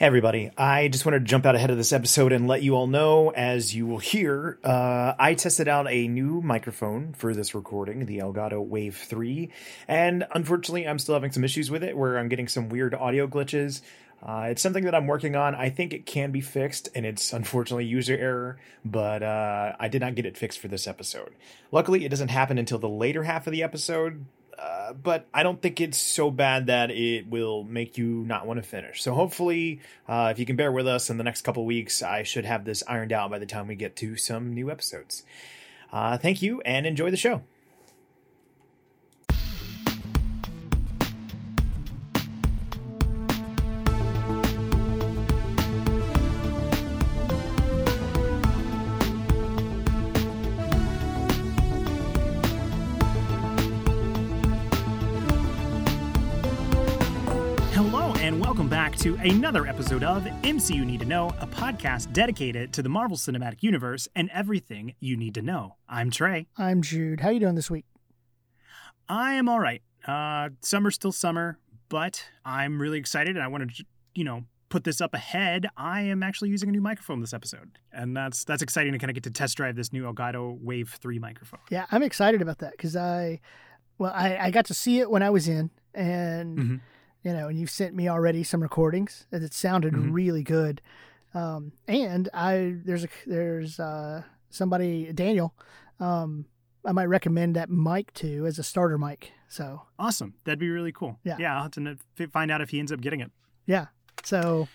Hey, everybody. I just wanted to jump out ahead of this episode and let you all know, as you will hear, uh, I tested out a new microphone for this recording, the Elgato Wave 3. And unfortunately, I'm still having some issues with it where I'm getting some weird audio glitches. Uh, it's something that I'm working on. I think it can be fixed, and it's unfortunately user error, but uh, I did not get it fixed for this episode. Luckily, it doesn't happen until the later half of the episode, uh, but I don't think it's so bad that it will make you not want to finish. So hopefully, uh, if you can bear with us in the next couple weeks, I should have this ironed out by the time we get to some new episodes. Uh, thank you and enjoy the show. To another episode of MCU Need to Know, a podcast dedicated to the Marvel Cinematic Universe and everything you need to know. I'm Trey. I'm Jude. How you doing this week? I am all right. Uh, summer's still summer, but I'm really excited and I want to, you know, put this up ahead. I am actually using a new microphone this episode, and that's that's exciting to kind of get to test drive this new Elgato Wave Three microphone. Yeah, I'm excited about that because I, well, I, I got to see it when I was in, and. Mm-hmm you know, and you've sent me already some recordings. and It sounded mm-hmm. really good. Um, and I there's a there's uh, somebody Daniel. Um, I might recommend that mic to as a starter mic. So awesome, that'd be really cool. Yeah, yeah. I'll have to find out if he ends up getting it. Yeah. So,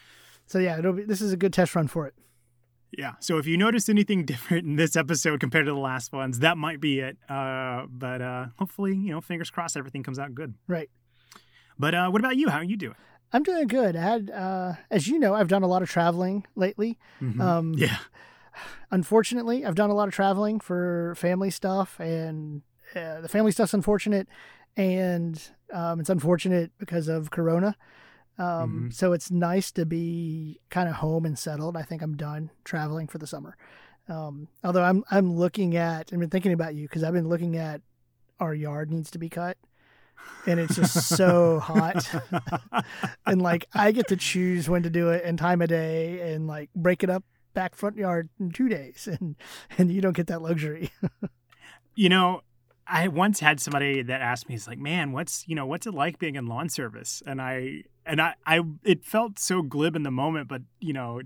so yeah, it'll be. This is a good test run for it. Yeah. So if you notice anything different in this episode compared to the last ones, that might be it. Uh, but uh, hopefully, you know, fingers crossed, everything comes out good. Right. But uh, what about you? How are you doing? I'm doing good. I had, uh, as you know, I've done a lot of traveling lately. Mm-hmm. Um, yeah. Unfortunately, I've done a lot of traveling for family stuff, and uh, the family stuff's unfortunate, and um, it's unfortunate because of Corona. Um, mm-hmm. So it's nice to be kind of home and settled. I think I'm done traveling for the summer. Um, although I'm I'm looking at, I've been thinking about you because I've been looking at our yard needs to be cut and it's just so hot. and like I get to choose when to do it and time of day and like break it up back front yard in two days and and you don't get that luxury. you know, I once had somebody that asked me, he's like, man, what's you know, what's it like being in lawn service? And I and I, I it felt so glib in the moment, but you know,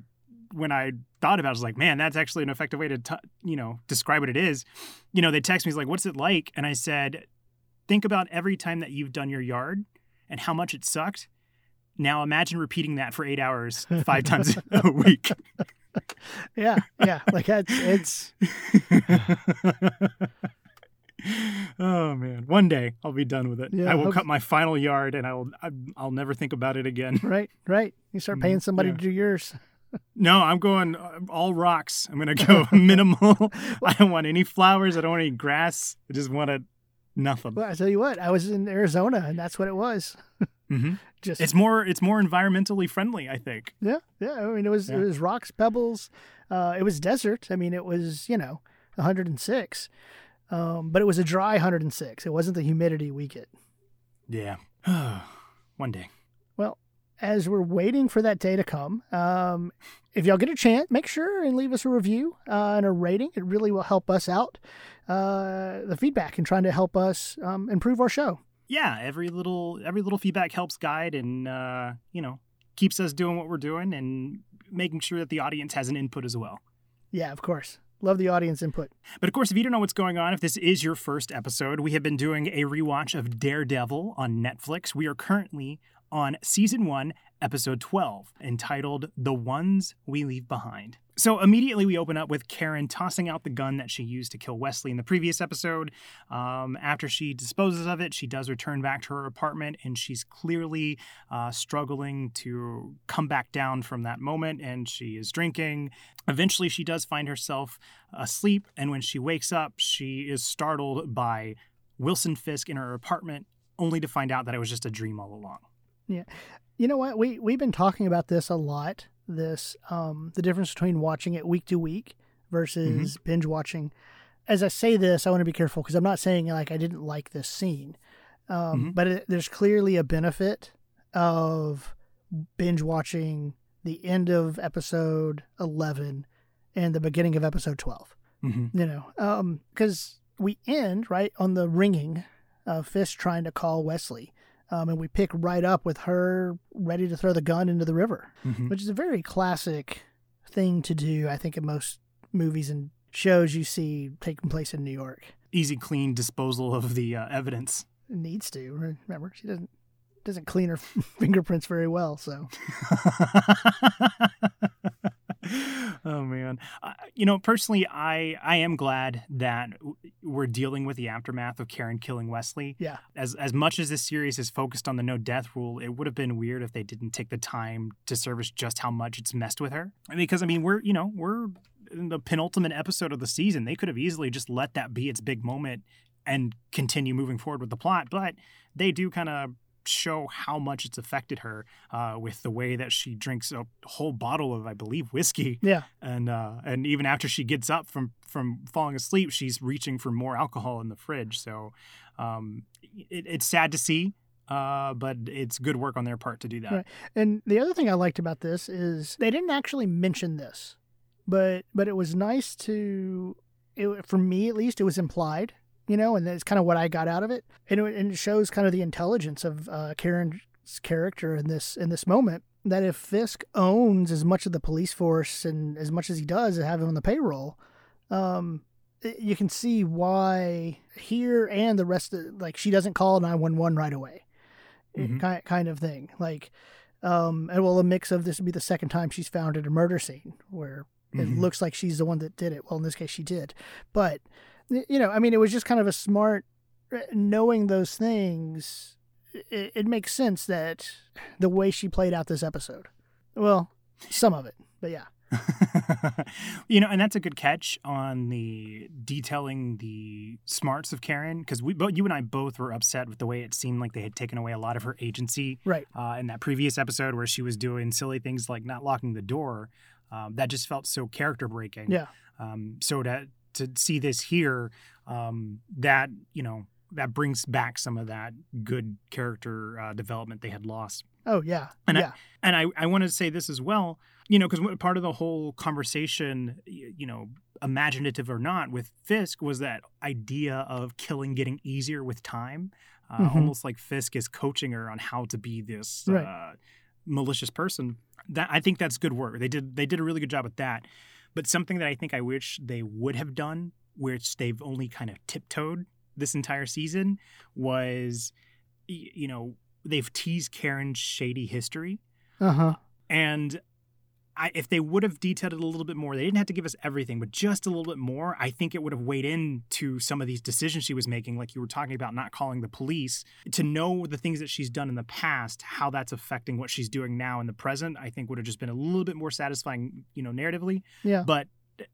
when I thought about it, I was like, man, that's actually an effective way to, t- you know, describe what it is. You know, they text me, he's like, what's it like? And I said, Think about every time that you've done your yard and how much it sucked. Now imagine repeating that for eight hours, five times a week. Yeah, yeah, like that's it's. oh man, one day I'll be done with it. Yeah, I will cut my final yard, and I will. I'll never think about it again. Right, right. You start paying somebody yeah. to do yours. No, I'm going uh, all rocks. I'm going to go minimal. I don't want any flowers. I don't want any grass. I just want to Nothing. Well, I tell you what, I was in Arizona, and that's what it was. mm-hmm. Just it's more it's more environmentally friendly, I think. Yeah, yeah. I mean, it was yeah. it was rocks, pebbles. Uh, it was desert. I mean, it was you know 106, um, but it was a dry 106. It wasn't the humidity we get. Yeah, one day. Well, as we're waiting for that day to come, um, if y'all get a chance, make sure and leave us a review uh, and a rating. It really will help us out. Uh, the feedback and trying to help us um, improve our show. Yeah, every little every little feedback helps guide and uh, you know keeps us doing what we're doing and making sure that the audience has an input as well. Yeah, of course. Love the audience input. But of course, if you don't know what's going on, if this is your first episode, we have been doing a rewatch of Daredevil on Netflix. We are currently on season one, episode 12, entitled The Ones We Leave Behind. So immediately we open up with Karen tossing out the gun that she used to kill Wesley in the previous episode. Um, after she disposes of it, she does return back to her apartment and she's clearly uh, struggling to come back down from that moment and she is drinking. Eventually, she does find herself asleep, and when she wakes up, she is startled by Wilson Fisk in her apartment, only to find out that it was just a dream all along. Yeah. You know what? We we've been talking about this a lot. This um the difference between watching it week to week versus mm-hmm. binge watching. As I say this, I want to be careful because I'm not saying like I didn't like this scene. Um, mm-hmm. but it, there's clearly a benefit of binge watching the end of episode 11 and the beginning of episode 12. Mm-hmm. You know, because we end right on the ringing of Fisk trying to call Wesley. Um, and we pick right up with her ready to throw the gun into the river, Mm-hmm. which is a very classic thing to do, I think, in most movies and shows you see taking place in New York. Easy, clean disposal of the uh, evidence. Needs to. Remember, she doesn't doesn't clean her fingerprints very well, so oh man. Uh, you know personally i i am glad that we're dealing with the aftermath of karen killing wesley. Yeah, as as much as this series is focused on the no death rule it would have been weird if they didn't take the time to service just how much it's messed with her. Because i mean we're you know we're in the penultimate episode of the season. They could have easily just let that be its big moment and continue moving forward with the plot but they do kind of show how much it's affected her uh, with the way that she drinks a whole bottle of, I believe, whiskey, yeah, and uh, and even after she gets up from from falling asleep, she's reaching for more alcohol in the fridge. So um, it, it's sad to see, uh, but it's good work on their part to do that. Right. And the other thing I liked about this is they didn't actually mention this, but but it was nice to, it, for me at least, it was implied, you know, and that's kind of what I got out of it, and it, and it shows kind of the intelligence of uh, Karen's character in this in this moment. That if Fisk owns as much of the police force and as much as he does to have him on the payroll, um, you can see why here and the rest of like she doesn't call 911 right away Mhm. kind kind of thing like um and well a mix of this would be the second time she's found at a murder scene where it Mhm. looks like she's the one that did it well in this case she did but you know i mean it was just kind of a smart uh, knowing those things it, it makes sense that the way she played out this episode well some of it but yeah you know, and that's a good catch on the detailing the smarts of Karen because we, both you and I both were upset with the way it seemed like they had taken away a lot of her agency right uh, in that previous episode where she was doing silly things like not locking the door. Um, that just felt so character breaking. yeah Um, so to to see this here, um, that you know that brings back some of that good character uh, development they had lost. oh yeah And I- yeah And I, I want to say this as well, you know, because part of the whole conversation, you know, imaginative or not, with Fisk was that idea of killing getting easier with time, uh, Mhm. almost like Fisk is coaching her on how to be this Right. uh, malicious person. That I think that's good work. They did they did a really good job with that. But something that I think I wish they would have done, which they've only kind of tiptoed this entire season, was, you know, they've teased Karen's shady history. uh-huh And I, if they would have detailed it a little bit more, they didn't have to give us everything, but just a little bit more, I think it would have weighed into some of these decisions she was making, like you were talking about not calling the police, to know the things that she's done in the past, how that's affecting what she's doing now in the present. I think would have just been a little bit more satisfying, you know, narratively. yeah But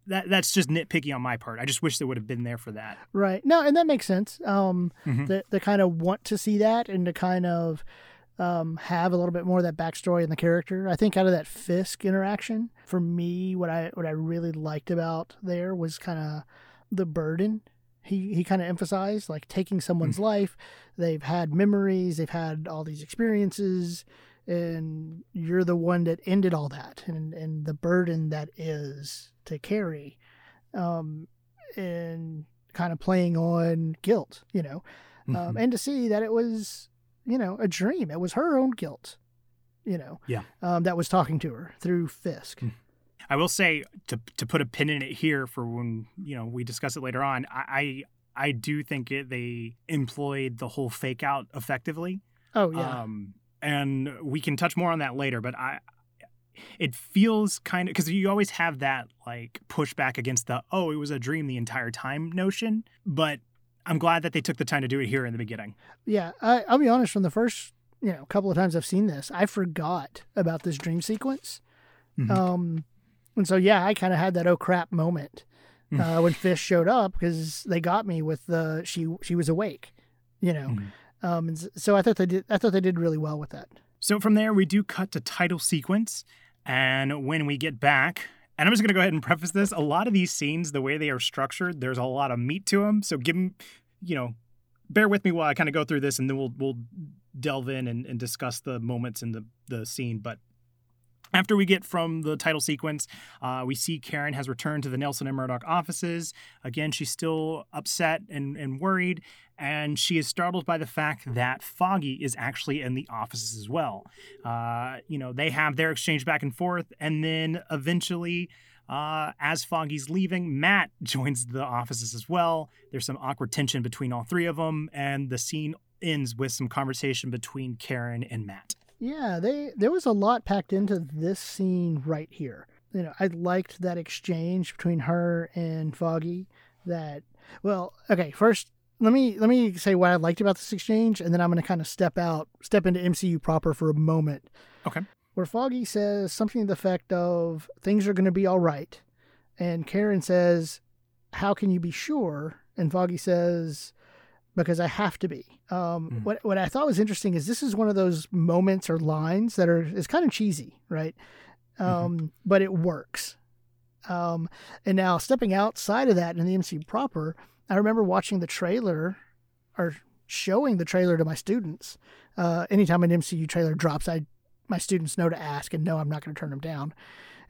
that that's just nitpicky on my part. I just wish they would have been there for that. right no and that makes sense um Mhm. that they kind of want to see that and to kind of um, have a little bit more of that backstory in the character. I think out of that Fisk interaction, for me, what I what I really liked about there was kind of the burden he he kind of emphasized, like taking someone's life. They've had memories, they've had all these experiences, and you're the one that ended all that, and and the burden that is to carry, um, and kind of playing on guilt, you know um, Mhm. and to see that it was, you know, a dream. It was her own guilt, you know, Yeah. um, that was talking to her through Fisk. Mm. I will say to to put a pin in it here for when you know we discuss it later on. I I, I do think it, they employed the whole fake out effectively. Oh yeah, Um, and we can touch more on that later, but I it feels kind of because you always have that like pushback against the oh it was a dream the entire time notion, but I'm glad that they took the time to do it here in the beginning. yeah. I, I'll be honest. From the first, you know, couple of times I've seen this, I forgot about this dream sequence. Mhm. Um, and so yeah, I kind of had that oh crap moment Mm. uh, when Fisk showed up because they got me with the she she was awake, you know. Mhm. Um, and so I thought they did. I thought they did really well with that. So from there, we do cut to title sequence. And when we get back, and I'm just going to go ahead and preface this a lot of these scenes, the way they are structured, there's a lot of meat to them. So give them, you know, bear with me while I kind of go through this and then we'll, we'll delve in and, and discuss the moments in the, the scene. But After we get from the title sequence, uh, we see Karen has returned to the Nelson and Murdoch offices. Again, she's still upset and, and worried, and she is startled by the fact that Foggy is actually in the offices as well. Uh, you know, they have their exchange back and forth, and then eventually, uh, as Foggy's leaving, Matt joins the offices as well. There's some awkward tension between all three of them, and the scene ends with some conversation between Karen and Matt. Yeah, they there was a lot packed into this scene right here. You know, I liked that exchange between her and Foggy. That well, okay. First, let me let me say what I liked about this exchange, and then I'm going to kind of step out, step into MCU proper for a moment. Okay. Where Foggy says something to the effect of "Things are going to be all right," and Karen says, "How can you be sure?" And Foggy says, because I have to be. Um, mm. What what I thought was interesting is this is one of those moments or lines that are is kind of cheesy, right? Mm-hmm. Um, mm-hmm. But it works. Um, and now stepping outside of that in the MCU proper, I remember watching the trailer or showing the trailer to my students. Uh, anytime an MCU trailer drops, I my students know to ask, and no, I'm not going to turn them down,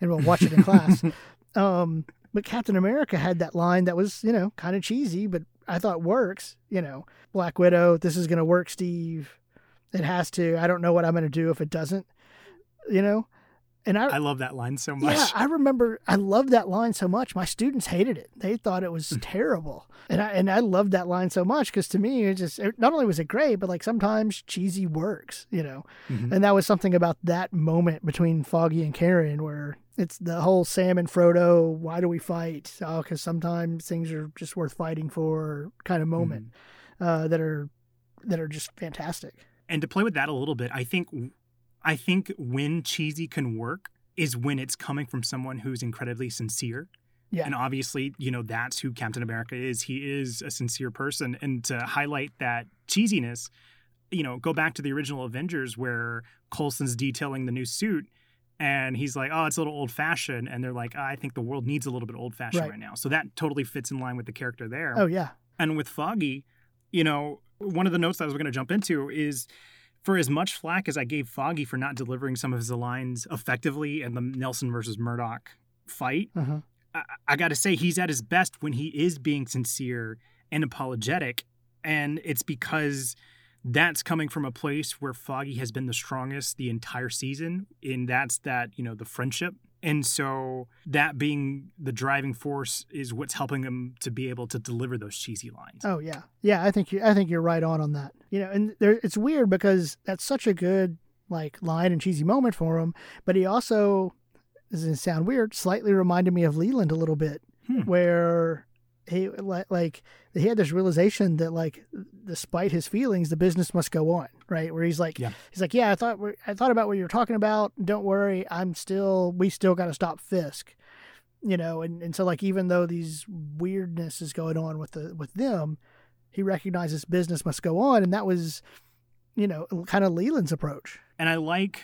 and we'll watch it in class. Um, but Captain America had that line that was, you know, kind of cheesy, but I thought works. You know, Black Widow, this is going to work, Steve. It has to. I don't know what I'm going to do if it doesn't. You know, and I, I love that line so much. Yeah, I remember I loved that line so much. My students hated it. They thought it was terrible. And I and I loved that line so much because to me it just it, not only was it great, but like sometimes cheesy works, you know. Mm-hmm. And that was something about that moment between Foggy and Karen where it's the whole Sam and Frodo, why do we fight? Oh, because sometimes things are just worth fighting for kind of moment mm. uh, that are that are just fantastic. And to play with that a little bit, I think I think when cheesy can work is when it's coming from someone who's incredibly sincere. Yeah. And obviously, you know, that's who Captain America is. He is a sincere person. And to highlight that cheesiness, you know, go back to the original Avengers where Coulson's detailing the new suit and he's like, "Oh, it's a little old fashioned," and they're like, "I think the world needs a little bit old fashioned right. right. now." So that totally fits in line with the character there. Oh yeah. And with Foggy, you know, one of the notes that I was going to jump into is for as much flack as I gave Foggy for not delivering some of his lines effectively in the Nelson versus Murdoch fight, uh-huh. I, I got to say he's at his best when he is being sincere and apologetic, and it's because that's coming from a place where Foggy has been the strongest the entire season, and that's that you know the friendship. And so that being the driving force is what's helping him to be able to deliver those cheesy lines. Oh yeah, yeah. I think you, I think you're right on on that. You know, and there, it's weird because that's such a good like line and cheesy moment for him, but he also doesn't sound weird. Slightly reminded me of Leland a little bit, hmm. where he like he had this realization that like despite his feelings the business must go on right? Where he's like yeah. he's like yeah i thought i thought about what you were talking about. Don't worry. I'm still we still got to stop fisk you know? And, and so like even though these weirdness is going on with the with them he recognizes business must go on. And that was you know kind of leland's approach. And i like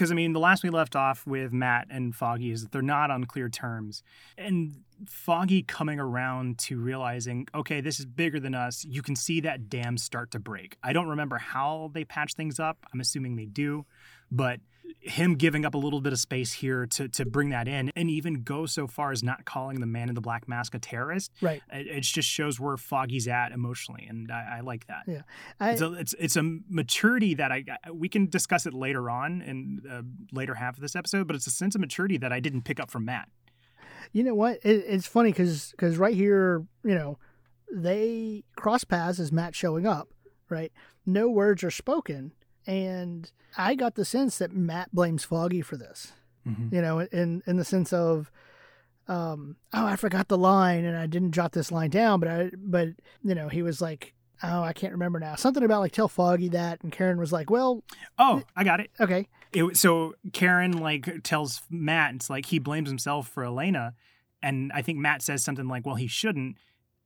because I mean, the last we left off with Matt and Foggy is that they're not on clear terms. And Foggy coming around to realizing, okay, this is bigger than us, you can see that dam start to break. I don't remember how they patch things up. I'm assuming they do. But him giving up a little bit of space here to to bring that in and even go so far as not calling the man in the black mask a terrorist right it, it just shows where foggy's at emotionally and i, I like that yeah I, it's, a, it's, it's a maturity that i we can discuss it later on in the later half of this episode but it's a sense of maturity that i didn't pick up from matt you know what it, it's funny because because right here you know they cross paths as matt showing up right no words are spoken and I got the sense that Matt blames Foggy for this. Mm-hmm. You know, in in the sense of, um, oh, I forgot the line and I didn't jot this line down, but I, but you know, he was like, oh, I can't remember now. Something about like tell Foggy that, and Karen was like, well, oh, I got it. Okay. It, so Karen like tells Matt, it's like he blames himself for Elena, and I think Matt says something like, well, he shouldn't,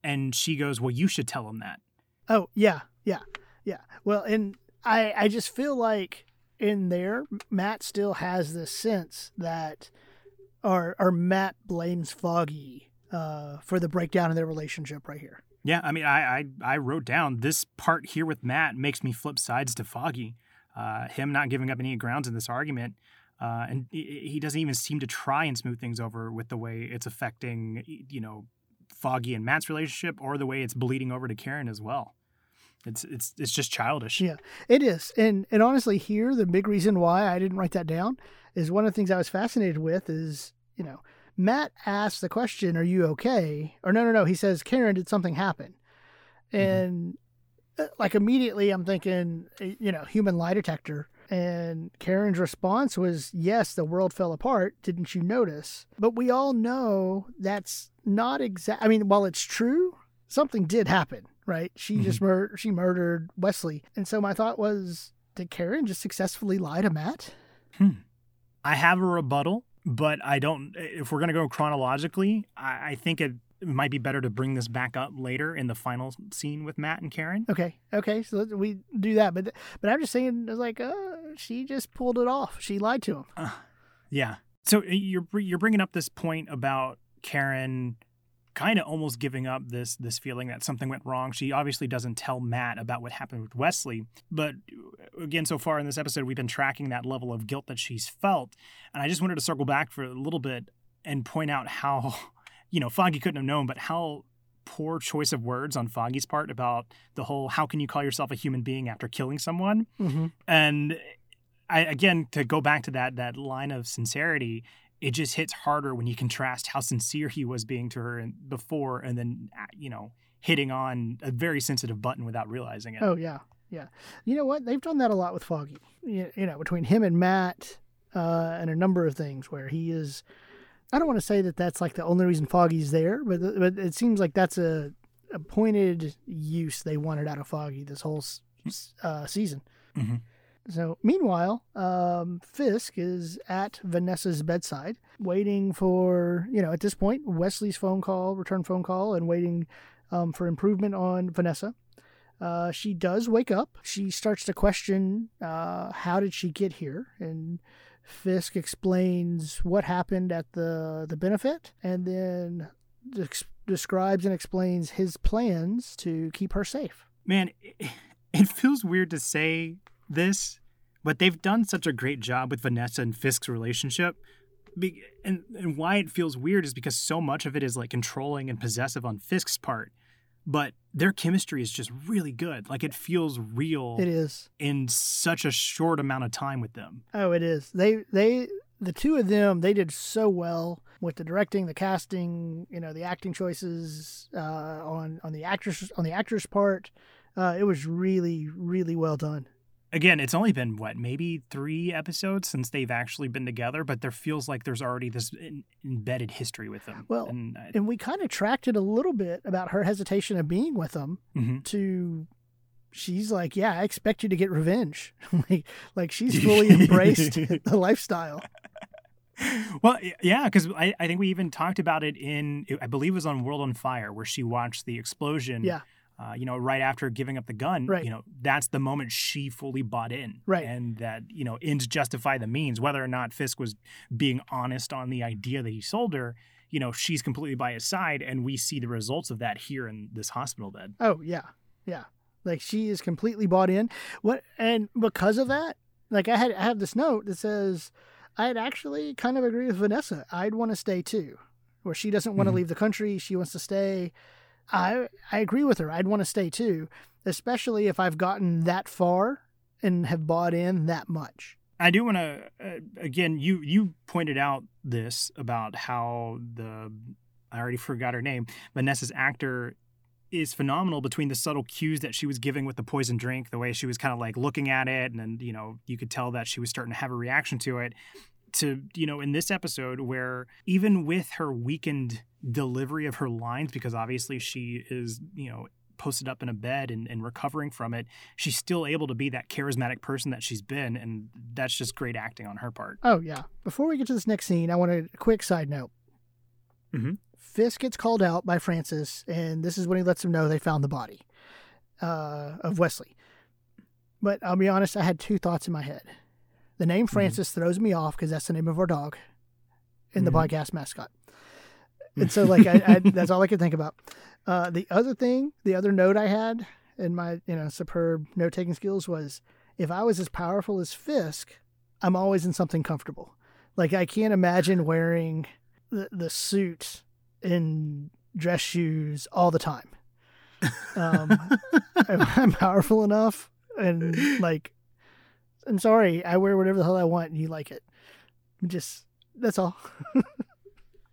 and she goes, well, you should tell him that. Oh yeah, yeah, yeah. Well, and I I just feel like in there Matt still has this sense that or or Matt blames Foggy uh, for the breakdown in their relationship right here. Yeah, I mean, I, I I wrote down this part here with Matt makes me flip sides to Foggy. Uh, him not giving up any grounds in this argument. Uh, and he doesn't even seem to try and smooth things over with the way it's affecting, you know, Foggy and Matt's relationship, or the way it's bleeding over to Karen as well. It's it's it's just childish. Yeah, it is. And and honestly, here the big reason why I didn't write that down is one of the things I was fascinated with is you know Matt asks the question, "Are you okay?" Or no, no, no. He says, "Karen, did something happen?" Mm-hmm. And. Like immediately, I'm thinking, eh, you know, human lie detector. And Karen's response was, Yes, the world fell apart. Didn't you notice? But we all know that's not exact. I mean, while it's true, something did happen right? She mm-hmm. just mur- she murdered Wesley. And so my thought was, did Karen just successfully lie to Matt? Hmm. I have a rebuttal, but I don't. If we're going to go chronologically, I, I think it, it might be better to bring this back up later in the final scene with Matt and Karen. Okay, okay, so we do that. But but I'm just saying, it's like, uh, she just pulled it off. She lied to him. Uh, yeah. So uh, you're you're bringing up this point about Karen kind of almost giving up this this feeling that something went wrong. She obviously doesn't tell Matt about what happened with Wesley, but again, so far in this episode, we've been tracking that level of guilt that she's felt, and I just wanted to circle back for a little bit and point out how, you know, Foggy couldn't have known, but how poor choice of words on Foggy's part about the whole "how can you call yourself a human being after killing someone?" Mm-hmm. and I, again, to go back to that that line of sincerity, it just hits harder when you contrast how sincere he was being to her before and then uh, you know hitting on a very sensitive button without realizing it oh yeah yeah you know what they've done that a lot with foggy you, know between him and matt uh, and a number of things where he is i don't want to say that that's like the only reason foggy's there but, but it seems like that's a, a pointed use they wanted out of foggy this whole uh, season mm-hmm. So, meanwhile, um, Fisk is at Vanessa's bedside, waiting for, you know, at this point, Wesley's phone call, return phone call, and waiting um, for improvement on Vanessa. Uh, she does wake up. She starts to question uh, how did she get here? And Fisk explains what happened at the, the benefit and then describes and explains his plans to keep her safe. Man, it feels weird to say this, but they've done such a great job with Vanessa and Fisk's relationship. Be- and, and why it feels weird is because so much of it is like controlling and possessive on Fisk's part. But their chemistry is just really good. Like it feels real. It is in such a short amount of time with them. Oh, it is. They they the two of them they did so well with the directing, the casting, you know, the acting choices uh, on on the actress on the actor's part. Uh, it was really really well done again, it's only been what maybe three episodes since they've actually been together, but there feels like there's already this in, embedded history with them. Well, and, I, and we kind of tracked it a little bit about her hesitation of being with them mm-hmm. to. She's like, yeah, I expect you to get revenge. like, like she's fully embraced the lifestyle. Well, yeah, because I, I think we even talked about it in, I believe it was on World on Fire, where she watched the explosion. Yeah uh, you know, right after giving up the gun, right. you know, that's the moment she fully bought in. Right. And that, you know, ends justify the means. Whether or not Fisk was being honest on the idea that he sold her, you know, she's completely by his side. And we see the results of that here in this hospital bed. Oh, yeah. Yeah. Like she is completely bought in. What and because of that, like I had I have this note that says I'd actually kind of agree with Vanessa. I'd want to stay too. Where she doesn't want mm-hmm. to leave the country, she wants to stay I I agree with her. I'd want to stay too, especially if I've gotten that far and have bought in that much. I do want to uh, again. You you pointed out this about how the I already forgot her name. Vanessa's actor is phenomenal between the subtle cues that she was giving with the poison drink, the way she was kind of like looking at it, and then you know you could tell that she was starting to have a reaction to it, to you know in this episode where even with her weakened delivery of her lines because obviously she is you know posted up in a bed and, and recovering from it she's still able to be that charismatic person that she's been and that's just great acting on her part. Oh yeah. Before we get to this next scene i want a quick side note. Mm-hmm. fisk gets called out by francis and this is when he lets him know they found the body uh, of wesley. But i'll be honest i had two thoughts in my head the name mm-hmm. Francis mm-hmm. throws me off because that's the name of our dog in mm-hmm. the podcast mascot. And so, like, I, I, that's all I could think about. Uh, the other thing, the other note I had in my, you know, superb note taking skills was if I was as powerful as Fisk, I'm always in something comfortable. Like I can't imagine wearing the the suit and dress shoes all the time. Um, I'm powerful enough, and like, I'm sorry, I wear whatever the hell I want, and you like it. Just that's all.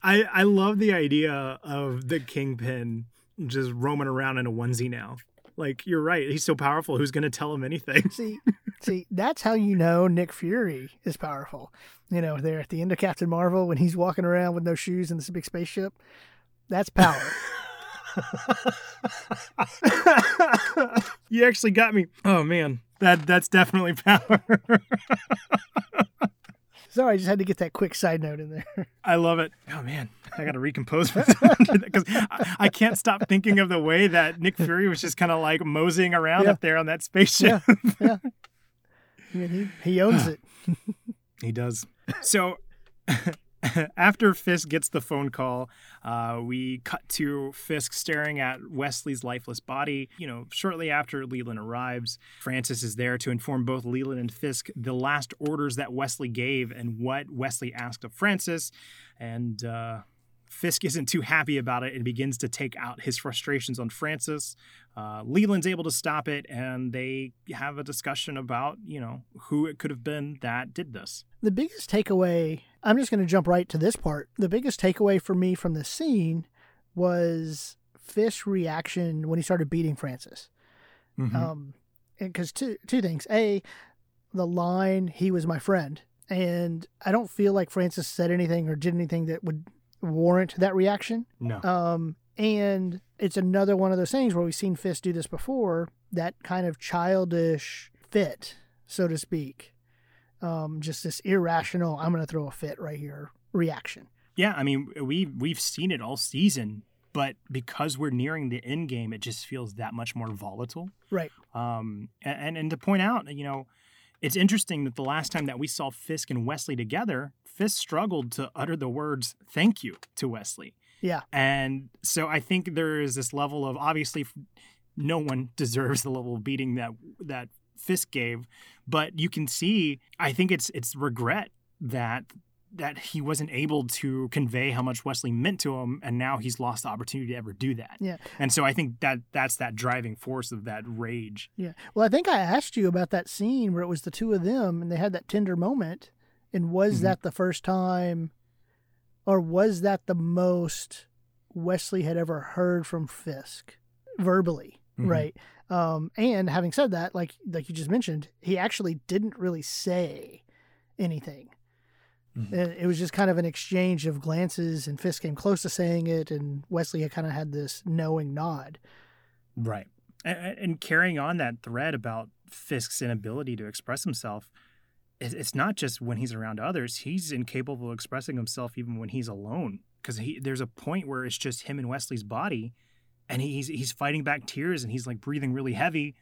I I love the idea of the kingpin just roaming around in a onesie now. Like you're right, he's so powerful. Who's going to tell him anything? See, see, that's how you know Nick Fury is powerful. You know, there at the end of Captain Marvel when he's walking around with no shoes in this big spaceship, that's power. you actually got me. Oh man, that that's definitely power. Sorry, I just had to get that quick side note in there. I love it. Oh man, I got to recompose myself because I, I, can't stop thinking of the way that Nick Fury was just kind of like moseying around yeah. up there on that spaceship. Yeah, yeah. I mean, he he owns it. he does. So after Fisk gets the phone call, uh, we cut to Fisk staring at Wesley's lifeless body. You know, shortly after Leland arrives, Francis is there to inform both Leland and Fisk the last orders that Wesley gave and what Wesley asked of Francis. And uh, Fisk isn't too happy about it and begins to take out his frustrations on Francis. Uh, Leland's able to stop it, and they have a discussion about, you know, who it could have been that did this. The biggest takeaway, I'm just going to jump right to this part. The biggest takeaway for me from the scene was Fisk's reaction when he started beating Francis. Mm-hmm. Um, because two two things. A, the line "He was my friend," and I don't feel like Francis said anything or did anything that would warrant that reaction. No. Um, and it's another one of those things where we've seen Fisk do this before. That kind of childish fit, so to speak. Um, just this irrational, I'm going to throw a fit right here reaction. Yeah, I mean, we we've seen it all season, but because we're nearing the end game, it just feels that much more volatile. Right. Um, and and to point out, you know, it's interesting that the last time that we saw Fisk and Wesley together, Fisk struggled to utter the words "thank you" to Wesley. Yeah. And so I think there is this level of obviously no one deserves the level of beating that that Fisk gave, but you can see I think it's it's regret that that he wasn't able to convey how much Wesley meant to him, and now he's lost the opportunity to ever do that. Yeah. And so I think that that's that driving force of that rage. Yeah. Well, I think I asked you about that scene where it was the two of them and they had that tender moment, and was mm-hmm. that the first time, or was that the most Wesley had ever heard from Fisk verbally? Mm-hmm. Right. Um, and having said that, like like you just mentioned, he actually didn't really say anything Mm-hmm. It was just kind of an exchange of glances, and Fisk came close to saying it, and Wesley had kind of had this knowing nod. Right. And, and carrying on that thread about Fisk's inability to express himself, it's not just when he's around others, he's incapable of expressing himself even when he's alone. Because there's a point where it's just him and Wesley's body, and he's, he's fighting back tears and he's like breathing really heavy.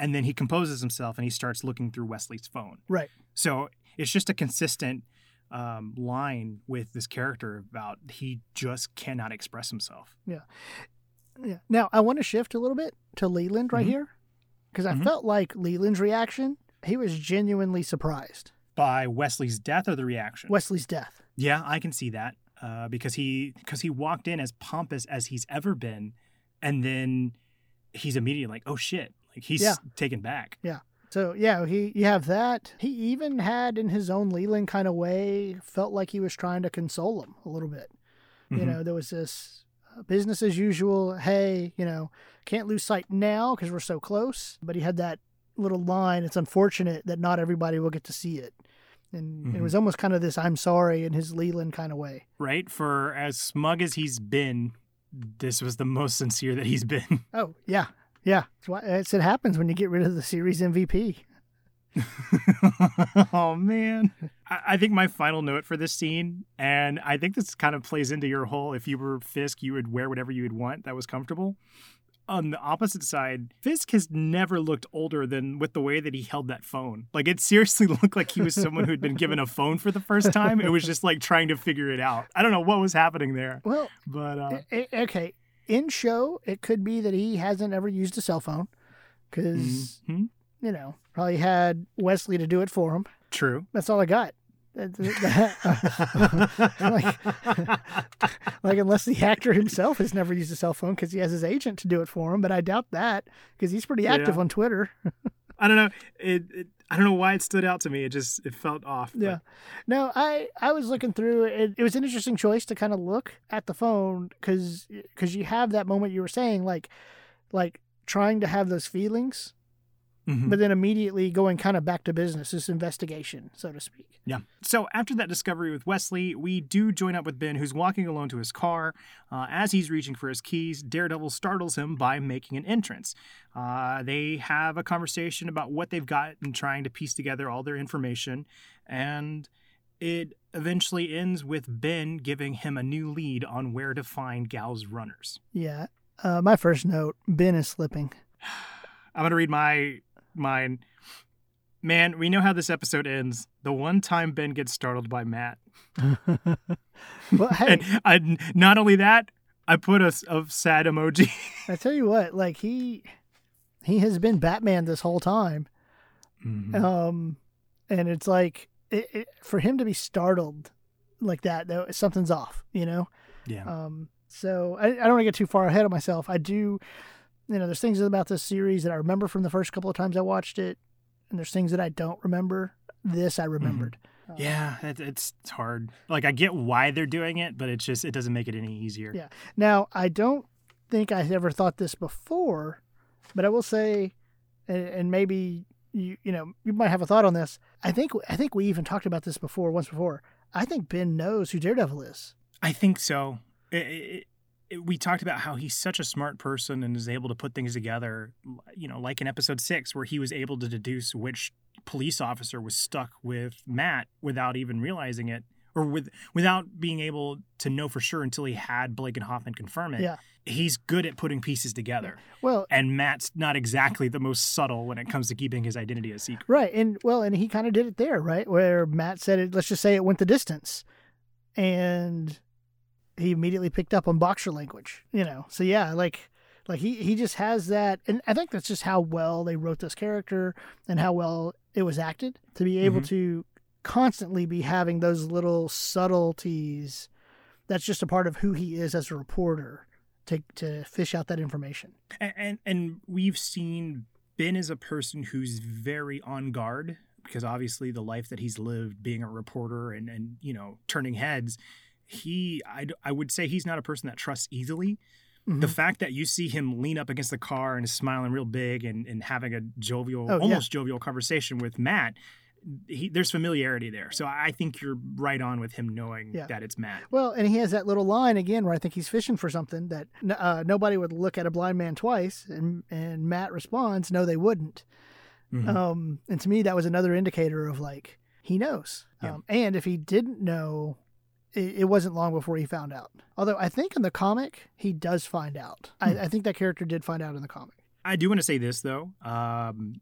And then he composes himself and he starts looking through Wesley's phone. Right. So it's just a consistent um, line with this character about he just cannot express himself. Yeah. Yeah. Now I want to shift a little bit to Leland right mm-hmm. here because I mm-hmm. felt like Leland's reaction, he was genuinely surprised by Wesley's death or the reaction. Wesley's death. Yeah, I can see that uh, because he because he walked in as pompous as he's ever been, and then he's immediately like, "Oh shit!" Like he's yeah. taken back. Yeah. So yeah, he you have that. He even had in his own Leland kind of way felt like he was trying to console him a little bit. Mm-hmm. You know, there was this uh, business as usual. Hey, you know, can't lose sight now because we're so close. But he had that little line. It's unfortunate that not everybody will get to see it. And mm-hmm. it was almost kind of this "I'm sorry" in his Leland kind of way. Right. For as smug as he's been, this was the most sincere that he's been. Oh yeah, yeah, it's why it's, it happens when you get rid of the series MVP. oh man, I, I, think my final note for this scene, and I think this kind of plays into your whole: if you were Fisk, you would wear whatever you would want that was comfortable. On the opposite side, Fisk has never looked older than with the way that he held that phone. Like it seriously looked like he was someone who had been given a phone for the first time. It was just like trying to figure it out. I don't know what was happening there. Well, but uh, okay, in show, it could be that he hasn't ever used a cell phone because, mm-hmm. you know, probably had Wesley to do it for him. True. That's all I got. like, like, unless the actor himself has never used a cell phone because he has his agent to do it for him, but I doubt that because he's pretty active Yeah. on Twitter. I don't know. It, it. I don't know why it stood out to me. It just it felt off. but- Yeah. No, I I was looking through it. It was an interesting choice to kind of look at the phone because because you have that moment you were saying like like trying to have those feelings, Mhm. but then immediately going kind of back to business, this investigation, so to speak. Yeah. So after that discovery with Wesley, we do join up with Ben, who's walking alone to his car. Uh, as he's reaching for his keys, Daredevil startles him by making an entrance. Uh, they have a conversation about what they've got and trying to piece together all their information. And it eventually ends with Ben giving him a new lead on where to find Gao's runners. Yeah. Uh, my first note: Ben is slipping. I'm gonna read my mine. Man, we know how this episode ends. The one time Ben gets startled by Matt. well, hey, And I, not only that, I put a, a sad emoji. I tell you what, like he he has been Batman this whole time. Mm-hmm. Um, and it's like it, it, for him to be startled like that, though, something's off, you know. yeah. Um, so I, I don't want to get too far ahead of myself. I do, you know, there's things about this series that I remember from the first couple of times I watched it, and there's things that I don't remember. This I remembered. Um, yeah, it, it's it's hard. Like I get why they're doing it, but it's just it doesn't make it any easier. Yeah. Now I don't think I ever thought this before, but I will say, and, and maybe you you know you might have a thought on this. I think I think we even talked about this before once before. I think Ben knows who Daredevil is. I think so. It, it, we talked about how he's such a smart person and is able to put things together. You know, like in episode six, where he was able to deduce which police officer was stuck with Matt without even realizing it, or with without being able to know for sure until he had Blake and Hoffman confirm it. Yeah. He's good at putting pieces together. Well, And Matt's not exactly the most subtle when it comes to keeping his identity a secret. Right, and well, and he kind of did it there, right, where Matt said it. Let's just say it went the distance, and he immediately picked up on boxer language, you know. So yeah, like, like he he just has that, and I think that's just how well they wrote this character and how well it was acted to be able Mhm. to constantly be having those little subtleties. That's just a part of who he is as a reporter to to fish out that information. And, and and we've seen Ben as a person who's very on guard because obviously the life that he's lived being a reporter and and you know turning heads he I, I would say he's not a person that trusts easily the Mhm. fact that you see him lean up against the car and is smiling real big and, and having a jovial Oh, yeah. almost jovial conversation with matt he, there's familiarity there so i think you're right on with him knowing Yeah. that it's matt Well, and he has that little line again where I think he's fishing for something that n- uh, nobody would look at a blind man twice, and and Matt responds, "No, they wouldn't." Mhm. Um, and to me, that was another indicator of like he knows. Yeah. Um, and if he didn't know, it, it wasn't long before he found out. Although I think in the comic he does find out. I, I think that character did find out in the comic. I do want to say this though, um,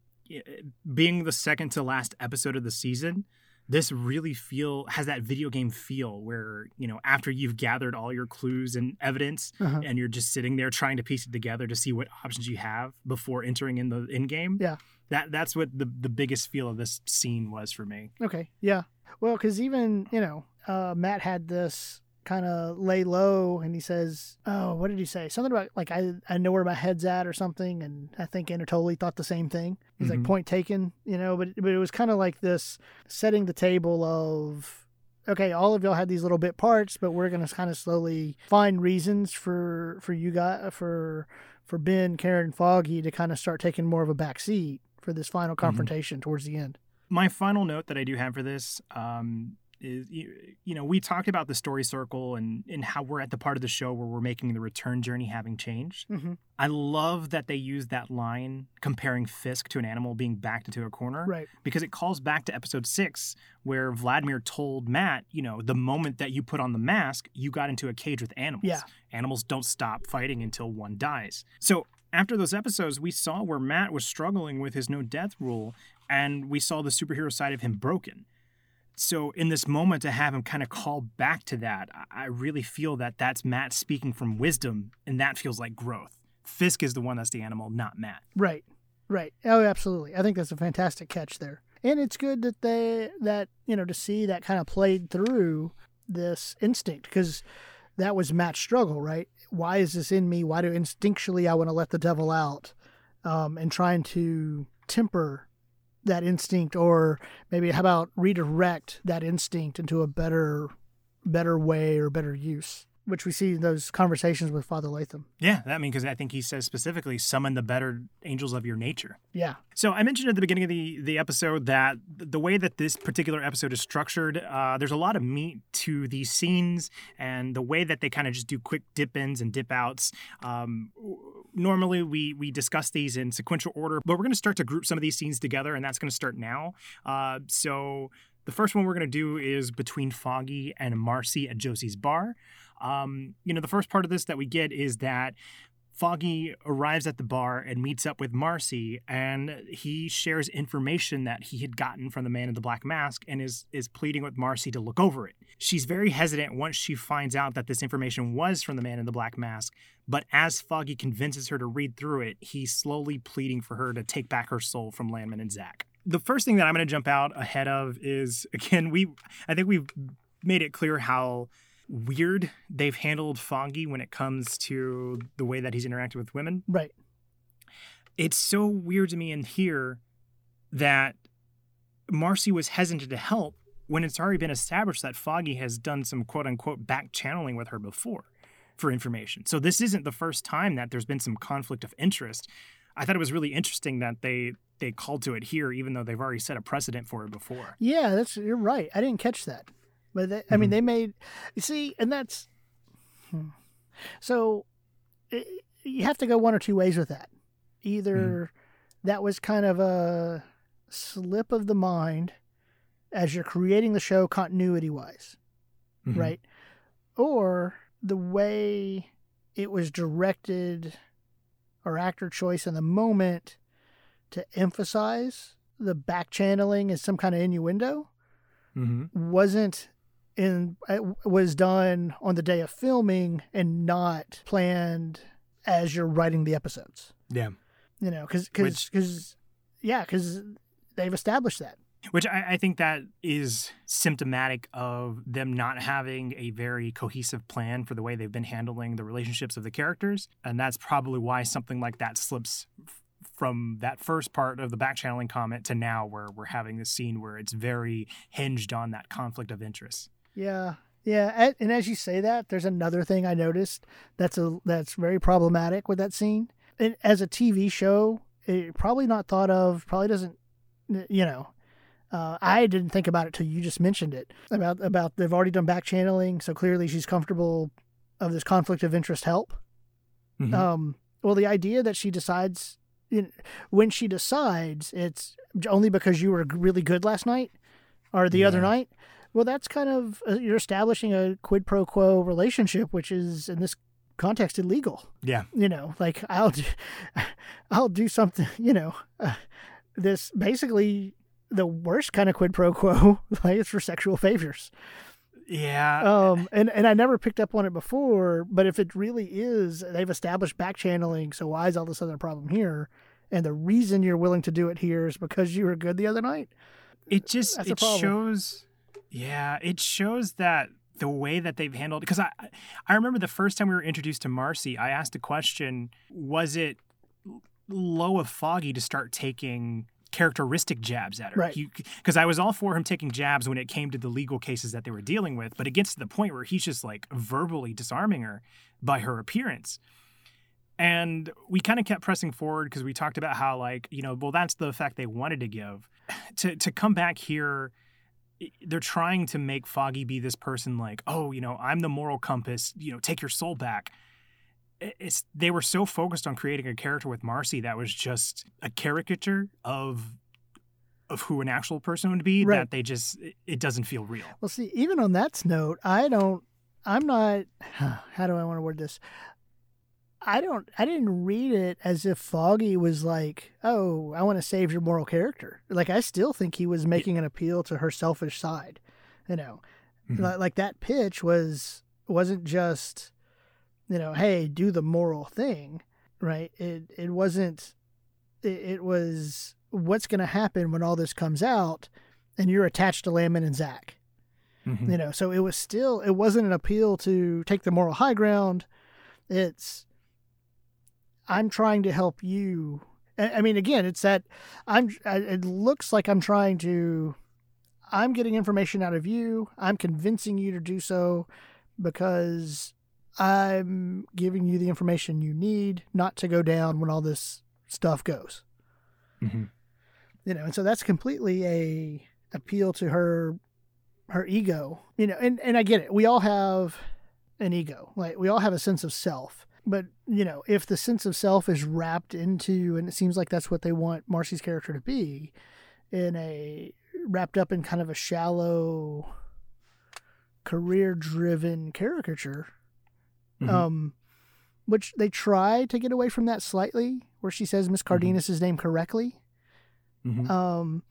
being the second to last episode of the season, this really feel has that video game feel where you know after you've gathered all your clues and evidence, Uh-huh. and you're just sitting there trying to piece it together to see what options you have before entering in the in game. Yeah. that that's what the the biggest feel of this scene was for me. Okay, yeah. Well, because even you know, uh, Matt had this kind of lay low, and he says, "Oh, what did he say? Something about like I I know where my head's at or something." And I think Anatoly thought the same thing. He's like Mhm. point taken, you know. But but it was kind of like this setting the table of. Okay, all of y'all had these little bit parts, but we're gonna kind of slowly find reasons for for you guys for for Ben, Karen, and Foggy to kind of start taking more of a back seat for this final confrontation towards the end. my final note that I do have for this um, is you, know we talked about the story circle and and how we're at the part of the show where we're making the return journey having changed. Mm-hmm. I love that they use that line comparing Fisk to an animal being backed into a corner Right. because it calls back to episode six where Vladimir told Matt, you know, the moment that you put on the mask, you got into a cage with animals. Yeah. Animals don't stop fighting until one dies. So after those episodes, we saw where Matt was struggling with his no death rule, and we saw the superhero side of him broken. So in this moment, to have him kind of call back to that, I- really feel that that's Matt speaking from wisdom, and that feels like growth. Fisk is the one that's the animal, not Matt. Right. Right. Oh, absolutely. I think that's a fantastic catch there. and it's good that they that you know to see that kind of played through this instinct because that was Matt's struggle, right? Why is this in me? Why do instinctually I want to let the devil out? Um, and trying to temper that instinct, or maybe how about redirect that instinct into a better, better way or better use which we see in those conversations with Father Lantom. Yeah, that mean because I think he says specifically, summon the better angels of your nature. Yeah. So I mentioned at the beginning of the the episode that the way that this particular episode is structured, uh, there's a lot of meat to these scenes, and the way that they kind of just do quick dip ins and dip outs. Um, normally we we discuss these in sequential order, but we're going to start to group some of these scenes together, and that's going to start now. Uh, so. The first one we're going to do is between Foggy and Marcy at Josie's bar. Um, you know, the first part of this that we get is that Foggy arrives at the bar and meets up with Marcy, and he shares information that he had gotten from the man in the black mask and is is pleading with Marcy to look over it. She's very hesitant once she finds out that this information was from the man in the black mask, but as Foggy convinces her to read through it, he's slowly pleading for her to take back her soul from Landman and Zack. The first thing that I'm going to jump out ahead of is again, we I think we've made it clear how weird they've handled Foggy when it comes to the way that he's interacted with women. Right. It's so weird to me in here that Marcy was hesitant to help when it's already been established that Foggy has done some quote unquote back channeling with her before for information. So this isn't the first time that there's been some conflict of interest. I thought it was really interesting that they they called to it here, even though they've already set a precedent for it before. Yeah, that's you're right. I didn't catch that. But they, I mean, mm-hmm. they made you see, and that's hmm. so it, you have to go one or two ways with that. Either mm-hmm. that was kind of a slip of the mind as you're creating the show continuity wise, mm-hmm. right? Or the way it was directed or actor choice in the moment to emphasize the back channeling as some kind of innuendo mm-hmm. wasn't in it was done on the day of filming and not planned as you're writing the episodes. Yeah. You know, because because because yeah, because they've established that. Which I, I, think that is symptomatic of them not having a very cohesive plan for the way they've been handling the relationships of the characters, and that's probably why something like that slips from that first part of the back channeling comment to now where we're having this scene where it's very hinged on that conflict of interest. Yeah. Yeah, and as you say that, there's another thing I noticed that's a that's very problematic with that scene. And as a TV show, it probably not thought of, probably doesn't, you know, uh, I didn't think about it till you just mentioned it about about they've already done back channeling, so clearly she's comfortable of this conflict of interest help. Mm-hmm. Um, well, the idea that she decides you know, when she decides it's only because you were really good last night or the yeah. other night well, that's kind of uh, you're establishing a quid pro quo relationship, which is in this context illegal. Yeah, you know, like I'll do, I'll do something. You know, uh, this basically the worst kind of quid pro quo. Like it's for sexual favors. Yeah. Um, and, and I never picked up on it before, but if it really is, they've established back channeling. So why is all this other problem here? And the reason you're willing to do it here is because you were good the other night. It just it shows yeah, it shows that the way that they've handled because I I remember the first time we were introduced to Marcy, I asked a question, was it low of Foggy to start taking characteristic jabs at her. Right. Because I was all for him taking jabs when it came to the legal cases that they were dealing with, but it gets to the point where he's just like verbally disarming her by her appearance. And we kind of kept pressing forward because we talked about how, like, you know, well, that's the effect they wanted to give. To to come back here they're trying to make Foggy be this person like, oh, you know, I'm the moral compass, you know, take your soul back. It's they were so focused on creating a character with Marcy that was just a caricature of of who an actual person would be right. that they just it doesn't feel real. Well, see, even on that note, I don't I'm not how do I want to word this? I don't I didn't read it as if Foggy was like, "Oh, I want to save your moral character." Like I still think he was making an appeal to her selfish side. You know, mm-hmm. like, that pitch was wasn't just you know, "Hey, do the moral thing." Right? It it wasn't it, it was what's going to happen when all this comes out and you're attached to Landman and Zack. Mhm. You know, so it was still, it wasn't an appeal to take the moral high ground. It's, I'm trying to help you. I mean, again, it's that I'm, it looks like I'm trying to, I'm getting information out of you. I'm convincing you to do so because I'm giving you the information you need not to go down when all this stuff goes. Mhm. You know, and so that's completely a appeal to her her ego. You know, and, and I get it. We all have an ego. Like we all have a sense of self. But, you know, if the sense of self is wrapped into and it seems like that's what they want Marcy's character to be, in a wrapped up in kind of a shallow career driven caricature Mhm. um, which they try to get away from that slightly, where she says Miss Cardenas' name correctly. Mhm. Um,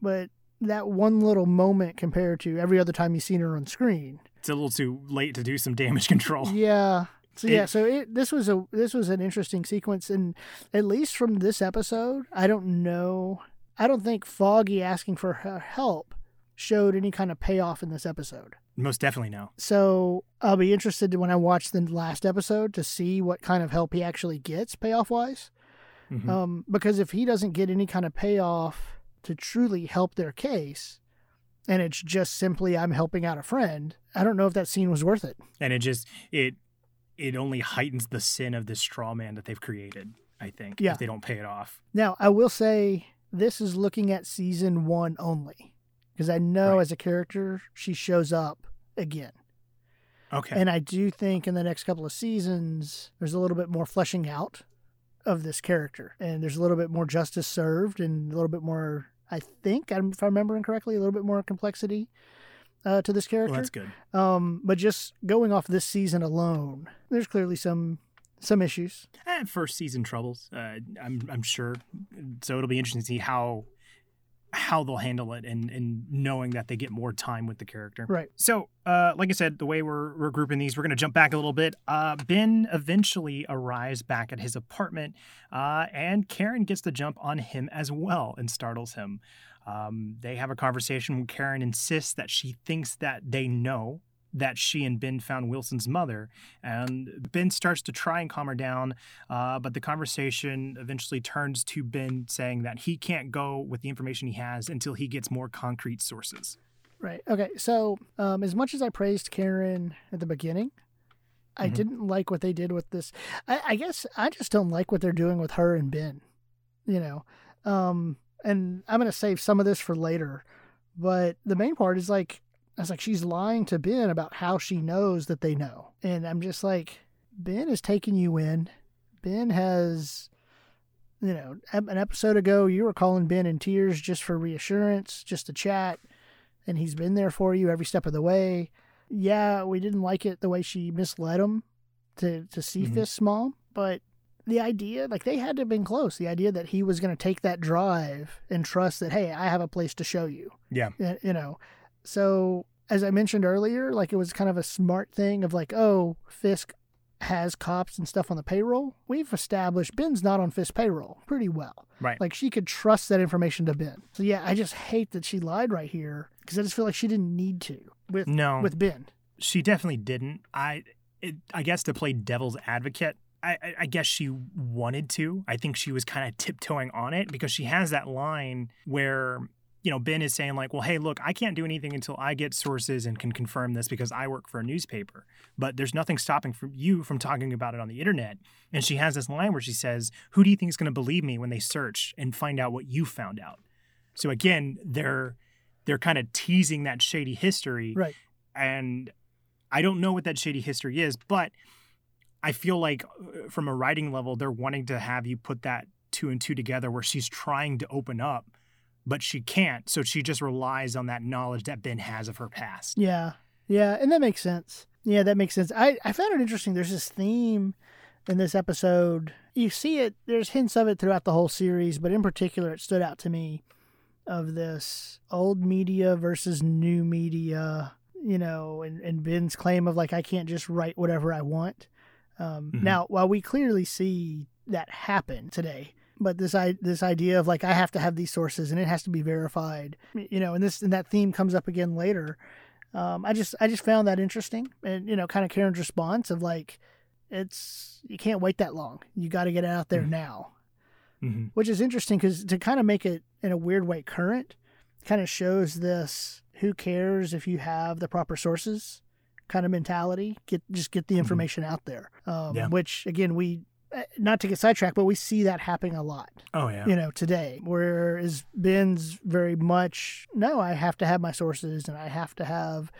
but that one little moment compared to every other time you've seen her on screen, it's a little too late to do some damage control. yeah. So yeah, so it, this was a this was an interesting sequence, and at least from this episode, I don't know. I don't think Foggy asking for her help showed any kind of payoff in this episode. Most definitely no. So I'll be interested when I watch the last episode to see what kind of help he actually gets payoff wise. Mhm. Um, because if he doesn't get any kind of payoff to truly help their case, and it's just simply I'm helping out a friend, I don't know if that scene was worth it. and it just it it only heightens the sin of this straw man that they've created. I think Yeah. if they don't pay it off. Now I will say this is looking at season one only, because I know Right. as a character she shows up again. Okay. And I do think in the next couple of seasons, there's a little bit more fleshing out of this character. And there's a little bit more justice served and a little bit more, I think, if I'm remembering correctly, a little bit more complexity uh, to this well, character. that's good. um, but just going off this season alone, there's clearly some some issues. Eh, first season troubles. Uh, I'm I'm sure. So it'll be interesting to see how how they'll handle it and and knowing that they get more time with the character. Right. So, uh, like I said, the way we're, we're grouping these, we're going to jump back a little bit. Uh, ben eventually arrives back at his apartment, uh, and Karen gets the jump on him as well and startles him. Um, they have a conversation where Karen insists that she thinks that they know that she and Ben found Wilson's mother, and Ben starts to try and calm her down, uh, but the conversation eventually turns to Ben saying that he can't go with the information he has until he gets more concrete sources. Right. Okay. So, um, as much as I praised Karen at the beginning, I Mhm. didn't like what they did with this. I, I guess I just don't like what they're doing with her and Ben. You know, um, and I'm gonna save some of this for later. But the main part is like, I was like, she's lying to Ben about how she knows that they know, and I'm just like, Ben is taking you in. Ben has. You know, an episode ago, you were calling Ben in tears just for reassurance, just to chat and he's been there for you every step of the way. Yeah, we didn't like it the way she misled him to to see Mhm. Fisk's mom, but the idea, like they had to have been close. The idea that he was going to take that drive and trust that, hey, I have a place to show you. Yeah. You know. So as I mentioned earlier, like it was kind of a smart thing of like, oh, Fisk has cops and stuff on the payroll. We've established Ben's not on Fisk's payroll pretty well. Right. Like she could trust that information to Ben. So yeah, I just hate that she lied right here because I just feel like she didn't need to with No, with Ben. she definitely didn't. I, it, I guess to play devil's advocate, I, I, guess she wanted to. I think she was kind of tiptoeing on it because she has that line where you know Ben is saying like, "Well, hey, look, I can't do anything until I get sources and can confirm this because I work for a newspaper." But there's nothing stopping from you from talking about it on the internet. And she has this line where she says, "Who do you think is going to believe me when they search and find out what you found out?" So again, they're they're kind of teasing that shady history Right. and I don't know what that shady history is, but I feel like uh, from a writing level, they're wanting to have you put that two and two together where she's trying to open up, but she can't. So she just relies on that knowledge that Ben has of her past. Yeah. Yeah, and that makes sense. Yeah, that makes sense. I, I found it interesting. There's this theme in this episode. You see it, there's hints of it throughout the whole series, but in particular, it stood out to me of this old media versus new media, you know, and, and Ben's claim of like, I can't just write whatever I want. Um, Mhm. Now, while we clearly see that happen today, but this i this idea of like i have to have these sources and it has to be verified you know and this and that theme comes up again later um, i just i just found that interesting and you know kind of karen's response of like it's you can't wait that long you got to get it out there Mhm. now Mm-hmm. which is interesting because to kind of make it in a weird way current kind of shows this who cares if you have the proper sources kind of mentality get just get the Mhm. information out there um, Yeah. which again we eh, not to get sidetracked but we see that happening a lot Oh yeah. you know today whereas ben's very much no i have to have my sources and i have to have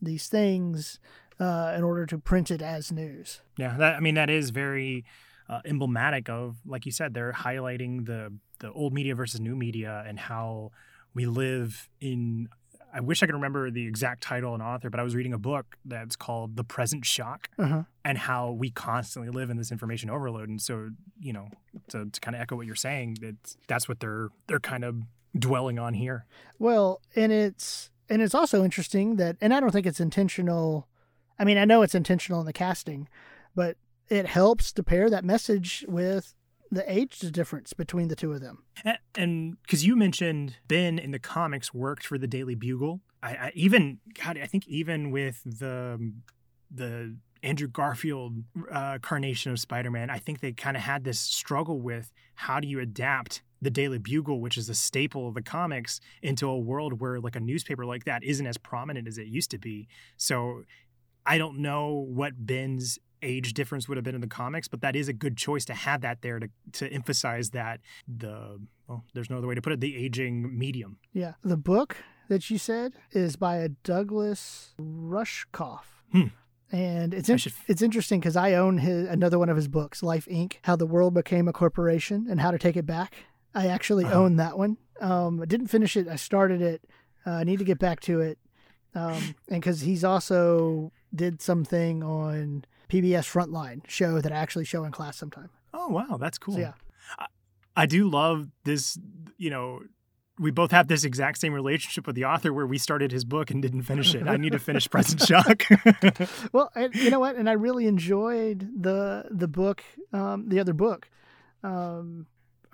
these things uh, in order to print it as news Yeah, that I mean that is very uh, emblematic of, like you said, they're highlighting the the old media versus new media and how we live in. I wish I could remember the exact title and author, but I was reading a book that's called "The Present Shock" uh-huh. and how we constantly live in this information overload. And so, you know, to, to kind of echo what you're saying, that that's what they're they're kind of dwelling on here. Well, and it's and it's also interesting that and I don't think it's intentional. I mean, I know it's intentional in the casting, but it helps to pair that message with the age difference between the two of them. And because you mentioned Ben in the comics worked for the Daily Bugle, I, I even God, I think even with the the Andrew Garfield uh, carnation of Spider-Man, I think they kind of had this struggle with how do you adapt the Daily Bugle, which is a staple of the comics, into a world where like a newspaper like that isn't as prominent as it used to be. So I don't know what Ben's age difference would have been in the comics, but that is a good choice to have that there to to emphasize that the well, there's no other way to put it, the aging medium. Yeah, the book that you said is by a Douglas Rushkoff. Hmm. And it's in, should- it's interesting because I own his another one of his books, Life Inc. How the World Became a Corporation and How to Take It Back. I actually Uh-huh. own that one. Um, I didn't finish it. I started it. Uh, I need to get back to it. Um, and because he's also did something on PBS Frontline show that I actually show in class sometime. Oh wow, that's cool. So yeah, I, I do love this. You know, we both have this exact same relationship with the author, where we started his book and didn't finish it. I need to finish Present Shock. well, and you know what? And I really enjoyed the the book, um, the other book, um,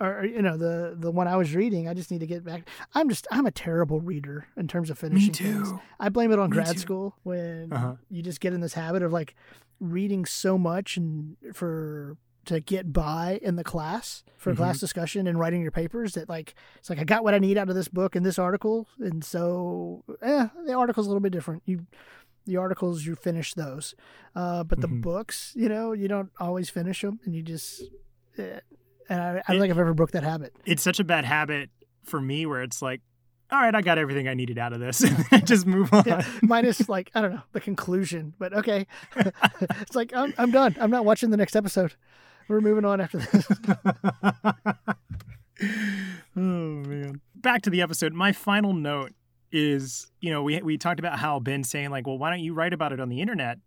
or you know the the one I was reading. I just need to get back. I'm just I'm a terrible reader in terms of finishing things. I blame it on Me grad too. school when Uh-huh. you just get in this habit of like reading so much and for to get by in the class for Mhm. class discussion and writing your papers that like it's like I got what I need out of this book and this article and so eh, the article's a little bit different. You the articles you finish those, uh, but the Mhm. books you know you don't always finish them and you just eh, and I, I don't think I've ever broke that habit. it's such a bad habit for me, where it's like, all right, I got everything I needed out of this, just move on. Yeah, minus like I don't know the conclusion, but okay. it's like I'm I'm done. I'm not watching the next episode. We're moving on after this. oh man. Back to the episode. My final note is, you know, we we talked about how Ben saying like, well, why don't you write about it on the internet?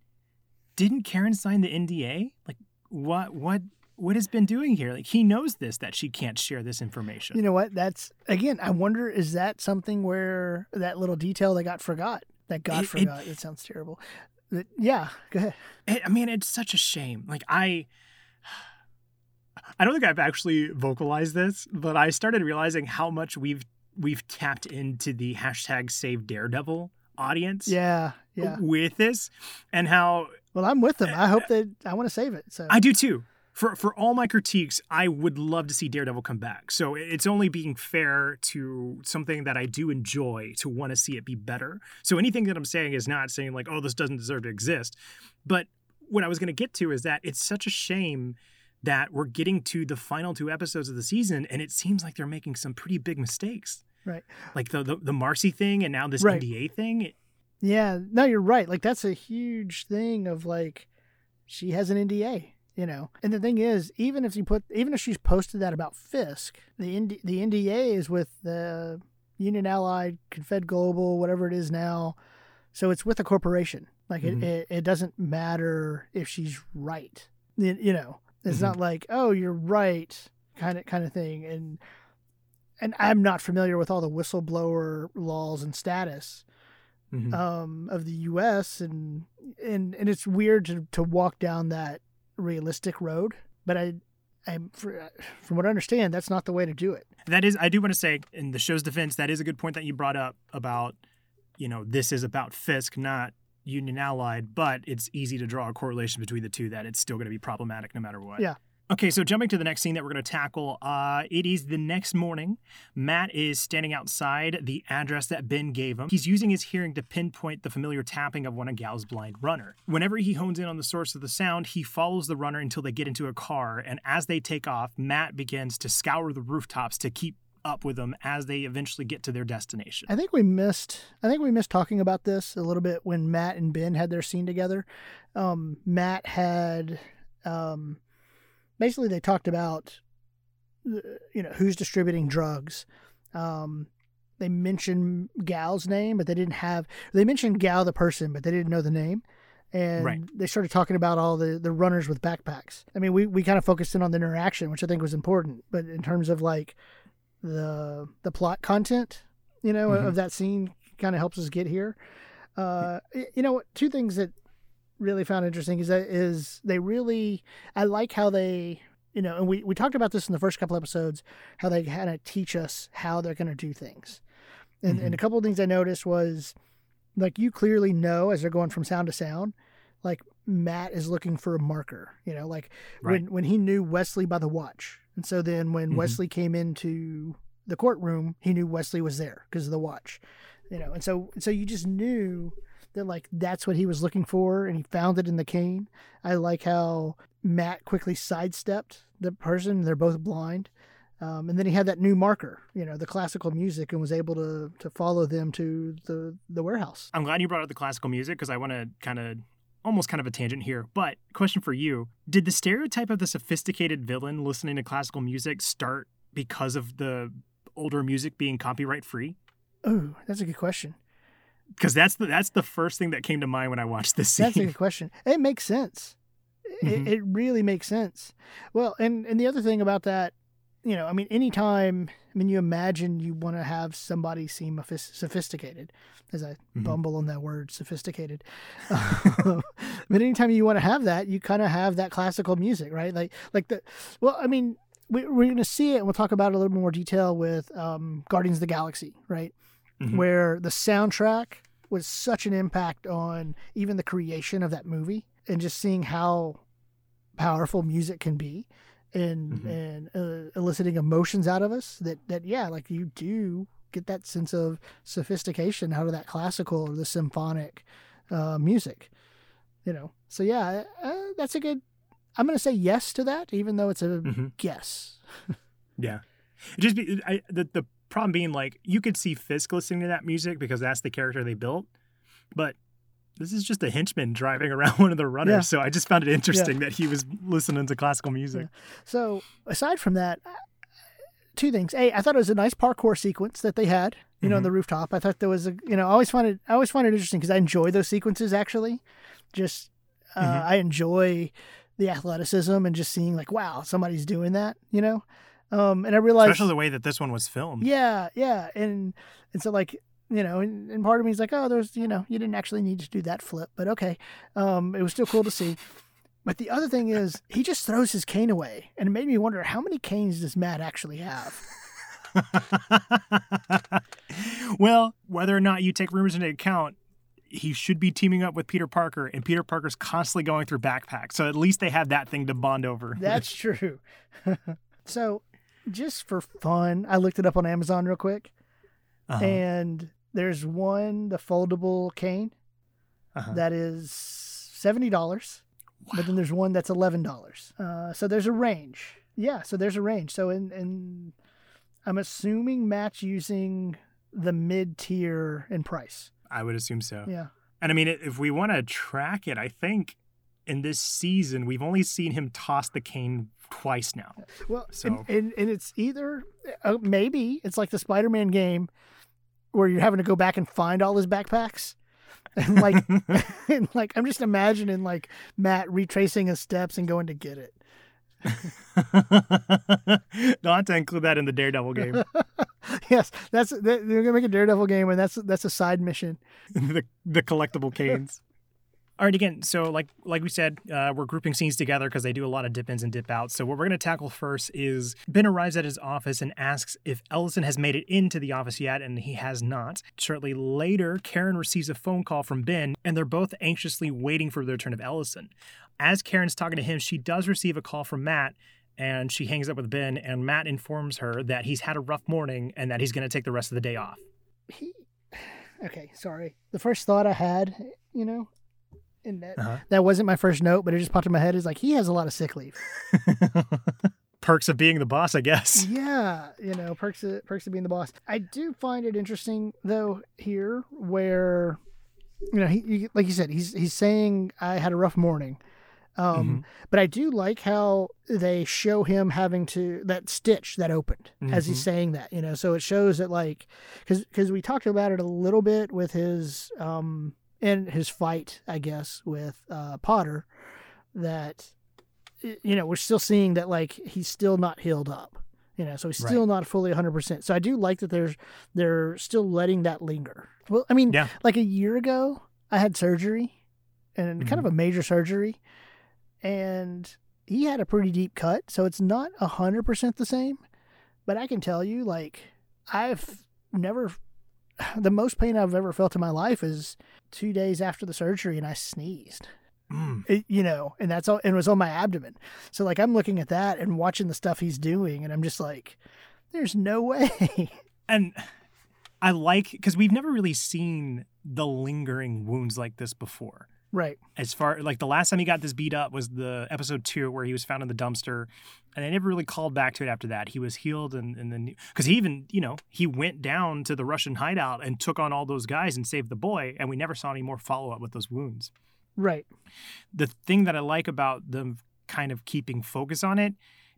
Didn't Karen sign the NDA? Like, what what what has been doing here? Like, he knows this that she can't share this information. You know what? That's again. I wonder is that something where that little detail that got forgot that got It- it- forgot. It, sounds terrible. Yeah, go ahead. It- I mean, it's such a shame. Like I I don't think I've actually vocalized this, but I started realizing how much we've we've tapped into the hashtag save daredevil audience Yeah, yeah. with this and how Well, I'm with them. I hope uh, that I want to save it. So I do too. For for all my critiques, I would love to see Daredevil come back. So it's only being fair to something that I do enjoy to want to see it be better. So anything that I'm saying is not saying like, oh, this doesn't deserve to exist. But what I was going to get to is that it's such a shame that we're getting to the final two episodes of the season and it seems like they're making some pretty big mistakes. Right. Like the the, the Marcy thing and now this Right. NDA thing. It- yeah, no, you're right. Like that's a huge thing of like she has an NDA, you know. And the thing is, even if you put, even if she's posted that about Fisk, the ND, the NDA is with the Union Allied, Confed Global, whatever it is now. So it's with a corporation. Like Mhm. it, it, it doesn't matter if she's right. You, you know, it's Mhm. not like oh you're right kind of kind of thing. And and I'm not familiar with all the whistleblower laws and status Mhm. um, of the U.S. and and and it's weird to to walk down that realistic road. But I And for, uh, from what I understand, that's not the way to do it. That is, I do want to say, in the show's defense, that is a good point that you brought up about, you know, this is about Fisk, not Union Allied, but it's easy to draw a correlation between the two that it's still going to be problematic no matter what. Yeah. Okay, so jumping to the next scene that we're going to tackle, uh, it is the next morning. Matt is standing outside the address that Ben gave him. He's using his hearing to pinpoint the familiar tapping of one of Gao's blind runner. Whenever he hones in on the source of the sound, he follows the runner until they get into a car, and as they take off, Matt begins to scour the rooftops to keep up with them as they eventually get to their destination. I think we missed. I think we missed talking about this a little bit when Matt and Ben had their scene together. Um, Matt had. Um, basically they talked about you know who's distributing drugs. Um, they mentioned Gao's name but they didn't have they mentioned gal the person but they didn't know the name. And Right. they started talking about all the the runners with backpacks. I mean we, we kind of focused in on the interaction which i think was important but in terms of like the the plot content you know Mhm. of that scene kind of helps us get here. Uh you know two things that really found interesting is that is they really I like how they you know and we, we talked about this in the first couple episodes how they kind of teach us how they're going to do things and, and a couple of things I noticed was like you clearly know as they're going from sound to sound like Matt is looking for a marker you know like Right. when when he knew Wesley by the watch and so then when Mhm. Wesley came into the courtroom he knew Wesley was there because of the watch you know and so so you just knew that like that's what he was looking for and he found it in the cane i like how matt quickly sidestepped the person they're both blind um, and then he had that new marker you know the classical music and was able to to follow them to the the warehouse I'm glad you brought up the classical music because I want to kind of almost kind of a tangent here. But question for you: Did the stereotype of the sophisticated villain listening to classical music start because of the older music being copyright free? oh that's a good question Because that's the that's the first thing that came to mind when I watched this That's a good question. It makes sense. It, it really makes sense. Well, and and the other thing about that, you know, I mean, anytime, I mean, you imagine you want to have somebody seem ophis- sophisticated, as I Mhm. bumble on that word, sophisticated. but anytime you want to have that, you kind of have that classical music, right? Like, like the, well, I mean, we, we're going to see it, and we'll talk about it a little bit more detail with um, Guardians of the Galaxy, right? Mhm. where the soundtrack was such an impact on even the creation of that movie and just seeing how powerful music can be and Mhm. and uh, eliciting emotions out of us that that yeah like you do get that sense of sophistication out of that classical or the symphonic uh, music you know so yeah uh, that's a good i'm going to say yes to that even though it's a Mhm. guess Yeah, just be I, the the problem being like you could see Fisk listening to that music because that's the character they built, but this is just a henchman driving around one of the runners. Yeah. So I just found it interesting that he was listening to classical music. So aside from that, uh, two things. A, I thought it was a nice parkour sequence that they had. You know, on Mhm. the rooftop. I thought there was a. You know, I always find it. I always find it interesting because I enjoy those sequences. Actually, just uh, Mhm. I enjoy the athleticism and just seeing like, wow, somebody's doing that. You know, um, and I realized, Especially the way that this one was filmed. yeah, yeah, and and so like. You know, and, and part of me is like, oh, there's, you know, you didn't actually need to do that flip, but okay. Um, it was still cool to see. But the other thing is, he just throws his cane away, and it made me wonder how many canes does Matt actually have? well, whether or not you take rumors into account, he should be teaming up with Peter Parker, and Peter Parker's constantly going through backpacks. So at least they have that thing to bond over. That's true. so, just for fun, I looked it up on Amazon real quick, Uh-huh. and there's one the foldable cane Uh-huh. that is seventy dollars, but then there's one that's eleven dollars. Uh, so there's a range. Yeah, so there's a range. So in in I'm assuming Matt's using the mid tier in price. I would assume so. Yeah. And I mean, if we want to track it, I think in this season we've only seen him toss the cane twice now. Well, So- and, and, and it's either uh, maybe it's like the Spider-Man game where you're having to go back and find all his backpacks. And like, and like I'm just imagining like Matt retracing his steps and going to get it. Have to include that in the Daredevil game. yes, that's that, they're gonna make a Daredevil game, and that's that's a side mission. the the collectible canes. All right, again, so like like we said, uh, we're grouping scenes together because they do a lot of dip ins and dip outs. So what we're going to tackle first is Ben arrives at his office and asks if Ellison has made it into the office yet, and he has not. Shortly later, Karen receives a phone call from Ben, and they're both anxiously waiting for the return of Ellison. As Karen's talking to him, she does receive a call from Matt, and she hangs up with Ben, and Matt informs her that he's had a rough morning and that he's going to take the rest of the day off. He, okay, sorry. The first thought I had, you know, and that Uh-huh. that wasn't my first note, but it just popped in my head. Is like he has a lot of sick leave. Perks of being the boss, I guess. yeah, you know, perks of, perks of being the boss. I do find it interesting though here where you know he, he like you said he's he's saying I had a rough morning. Um, but I do like how they show him having to that stitch that opened as he's Mhm. saying that, you know, so it shows that like, cause, cause we talked about it a little bit with his, um, in his fight, I guess, with, uh, Potter that, you know, we're still seeing that like he's still not healed up, you know, so he's Right. still not fully 100%. So I do like that there's, they're still letting that linger. Well, I mean, Yeah. like a year ago, I had surgery and kind Mm-hmm. of a major surgery, and he had a pretty deep cut, so it's not a hundred percent the same. But I can tell you, like, I've never the most pain I've ever felt in my life is two days after the surgery, and I sneezed. Mm. It, you know, and that's all, and it was on my abdomen. So like, I'm looking at that and watching the stuff he's doing, and I'm just like, there's no way. And I like because we've never really seen the lingering wounds like this before. Right. As far like the last time he got this beat up was the episode two where he was found in the dumpster, and they never really called back to it after that. He was healed, and and then because he even you know he went down to the Russian hideout and took on all those guys and saved the boy, and we never saw any more follow up with those wounds. Right. the thing that I like about them kind of keeping focus on it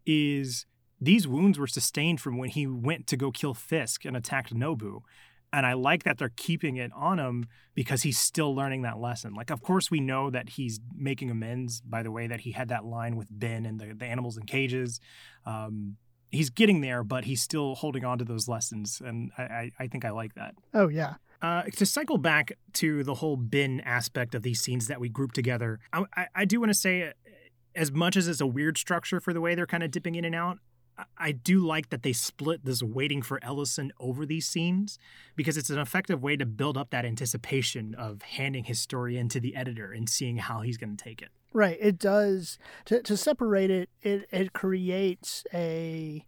is these wounds were sustained from when he went to go kill Fisk and attacked Nobu. And I like that they're keeping it on him because he's still learning that lesson. Like, of course, we know that he's making amends by the way that he had that line with Ben and the, the animals in cages. Um, he's getting there, but he's still holding on to those lessons. And I, I, I think I like that. Oh yeah. Uh, to cycle back to the whole Ben aspect of these scenes that we group together, I, I, I do want to say, uh, as much as it's a weird structure for the way they're kind of dipping in and out, I, do like that they split this waiting for Ellison over these scenes because it's an effective way to build up that anticipation of handing his story into the editor and seeing how he's going to take it. Right. It does to to separate it. It it creates a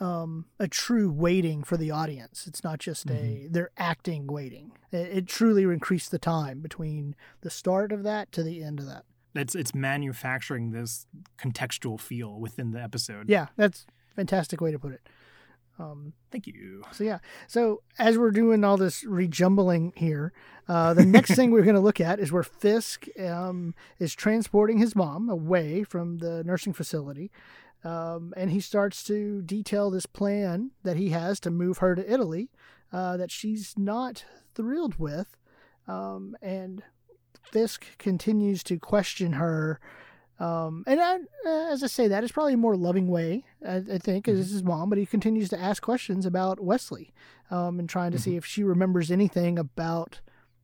um a true waiting for the audience. It's not just a they're acting waiting. It, it truly increased the time between the start of that to the end of that. It's it's manufacturing this contextual feel within the episode. Yeah, that's a fantastic way to put it. Um, Thank you. so yeah, so as we're doing all this rejumbling here, uh, the next thing we're going to look at is where Fisk um, is transporting his mom away from the nursing facility, um, and he starts to detail this plan that he has to move her to Italy, uh, that she's not thrilled with, um, and Fisk continues to question her. Um, and I, uh, as I say, that is probably a more loving way, I, I think, Mm-hmm. as his mom. But he continues to ask questions about Wesley, um, and trying to Mm-hmm. see if she remembers anything about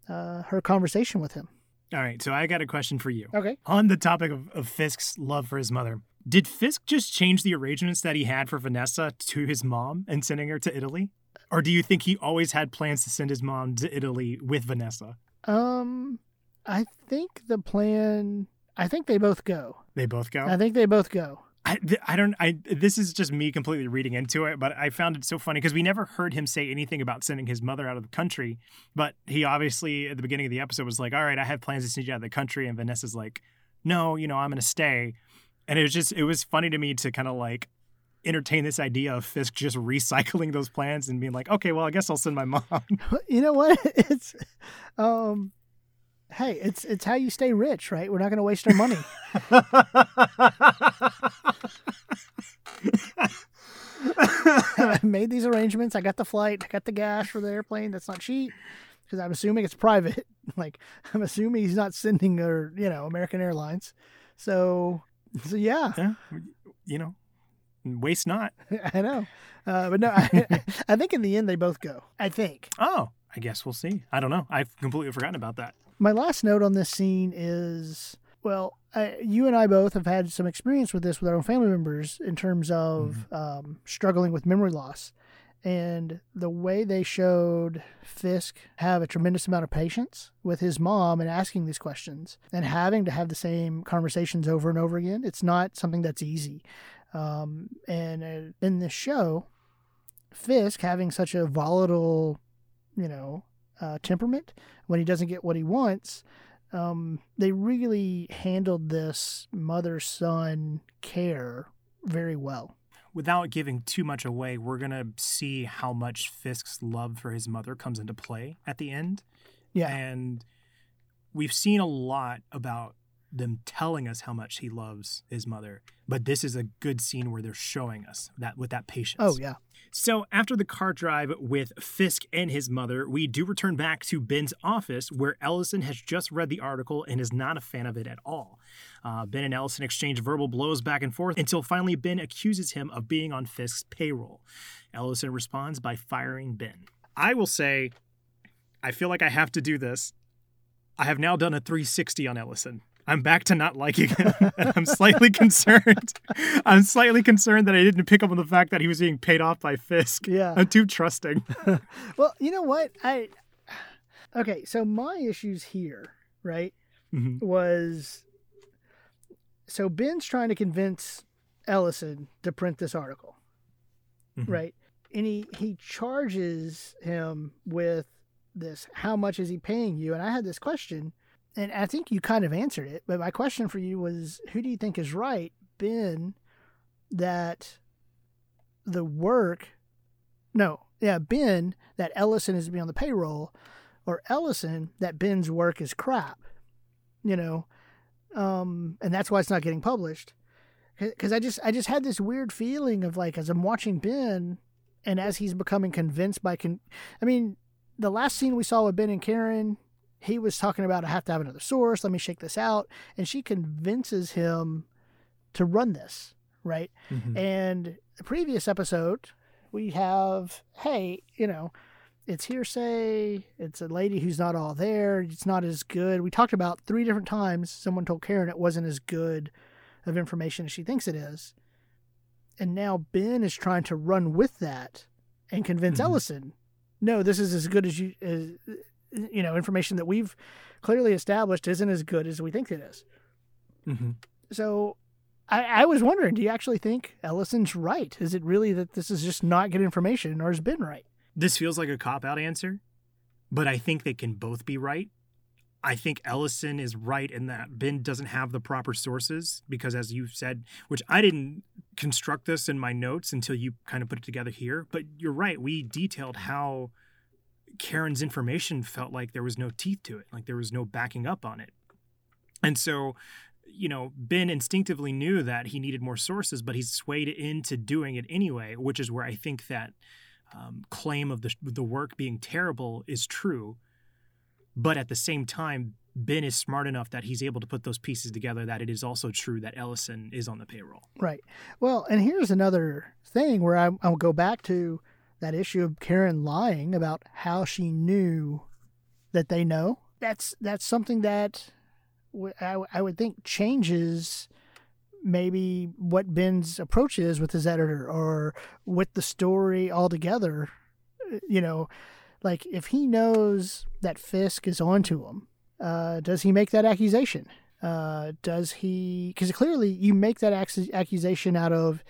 uh, her conversation with him. All right, so I got a question for you. Okay. On the topic of, of Fisk's love for his mother, did Fisk just change the arrangements that he had for Vanessa to his mom and sending her to Italy? Or do you think he always had plans to send his mom to Italy with Vanessa? Um, I think the plan. I think they both go. They both go. I think they both go. I, th- I don't. I this is just me completely reading into it, but I found it so funny because we never heard him say anything about sending his mother out of the country. But he obviously at the beginning of the episode was like, "All right, I have plans to send you out of the country," and Vanessa's like, "No, you know, I'm going to stay." And it was just it was funny to me to kind of like entertain this idea of Fisk just recycling those plans and being like, "Okay, well, I guess I'll send my mom." You know what? It's, um, hey, it's it's how you stay rich, right? We're not going to waste our money. I made these arrangements. I got the flight. I got the gas for the airplane. That's not cheap because I'm assuming it's private. Like I'm assuming he's not sending or you know American Airlines. So so yeah, yeah, you know, waste not. I know. Uh, but no, I, I think in the end they both go. I think. Oh, I guess we'll see. I don't know. I've completely forgotten about that. My last note on this scene is well, I, you and I both have had some experience with this with our own family members in terms of mm-hmm. um, struggling with memory loss. And the way they showed Fisk have a tremendous amount of patience with his mom and asking these questions and having to have the same conversations over and over again, it's not something that's easy. Um, and uh, in this show, Fisk having such a volatile, you know, uh, temperament when he doesn't get what he wants, um, they really handled this mother son care very well. Without giving too much away, we're going to see how much Fisk's love for his mother comes into play at the end. Yeah. And we've seen a lot about them telling us how much he loves his mother, but this is a good scene where they're showing us that with that patience. Oh, yeah. So, after the car drive with Fisk and his mother, we do return back to Ben's office where Ellison has just read the article and is not a fan of it at all. Uh, ben and Ellison exchange verbal blows back and forth until finally Ben accuses him of being on Fisk's payroll. Ellison responds by firing Ben. I will say, I feel like I have to do this. I have now done a 360 on Ellison. I'm back to not liking him. and I'm slightly concerned. I'm slightly concerned that I didn't pick up on the fact that he was being paid off by Fisk. Yeah. I'm too trusting. well, you know what? I Okay, so my issues here, right, mm-hmm. was so Ben's trying to convince Ellison to print this article. Mm-hmm. Right? And he he charges him with this how much is he paying you? And I had this question and I think you kind of answered it, but my question for you was who do you think is right? Ben, that the work, no, yeah, Ben, that Ellison is to be on the payroll, or Ellison, that Ben's work is crap, you know, um, and that's why it's not getting published. Because I just, I just had this weird feeling of like, as I'm watching Ben, and as he's becoming convinced by, con- I mean, the last scene we saw with Ben and Karen, he was talking about I have to have another source. Let me shake this out, and she convinces him to run this right. Mm-hmm. And the previous episode, we have hey, you know, it's hearsay. It's a lady who's not all there. It's not as good. We talked about three different times. Someone told Karen it wasn't as good of information as she thinks it is. And now Ben is trying to run with that and convince mm-hmm. Ellison, no, this is as good as you as you know information that we've clearly established isn't as good as we think it is. Mm-hmm. So I, I, was wondering, do you actually think Ellison's right? Is it really that this is just not good information, or has Ben right? This feels like a cop out answer, but I think they can both be right. I think Ellison is right in that Ben doesn't have the proper sources because, as you said, which I didn't construct this in my notes until you kind of put it together here, but you're right. We detailed how Karen's information felt like there was no teeth to it, like there was no backing up on it. And so, you know, Ben instinctively knew that he needed more sources, but he's swayed into doing it anyway, which is where I think that um, claim of the, the work being terrible is true. But at the same time, Ben is smart enough that he's able to put those pieces together that it is also true that Ellison is on the payroll. Right. Well, and here's another thing where I, I'll go back to that issue of Karen lying about how she knew that they know. That's that's something that I, I would think changes maybe what Ben's approach is with his editor or with the story altogether. You know, like if he knows that Fisk is onto him, uh, does he make that accusation? Uh, does he? Because clearly you make that accusation out of,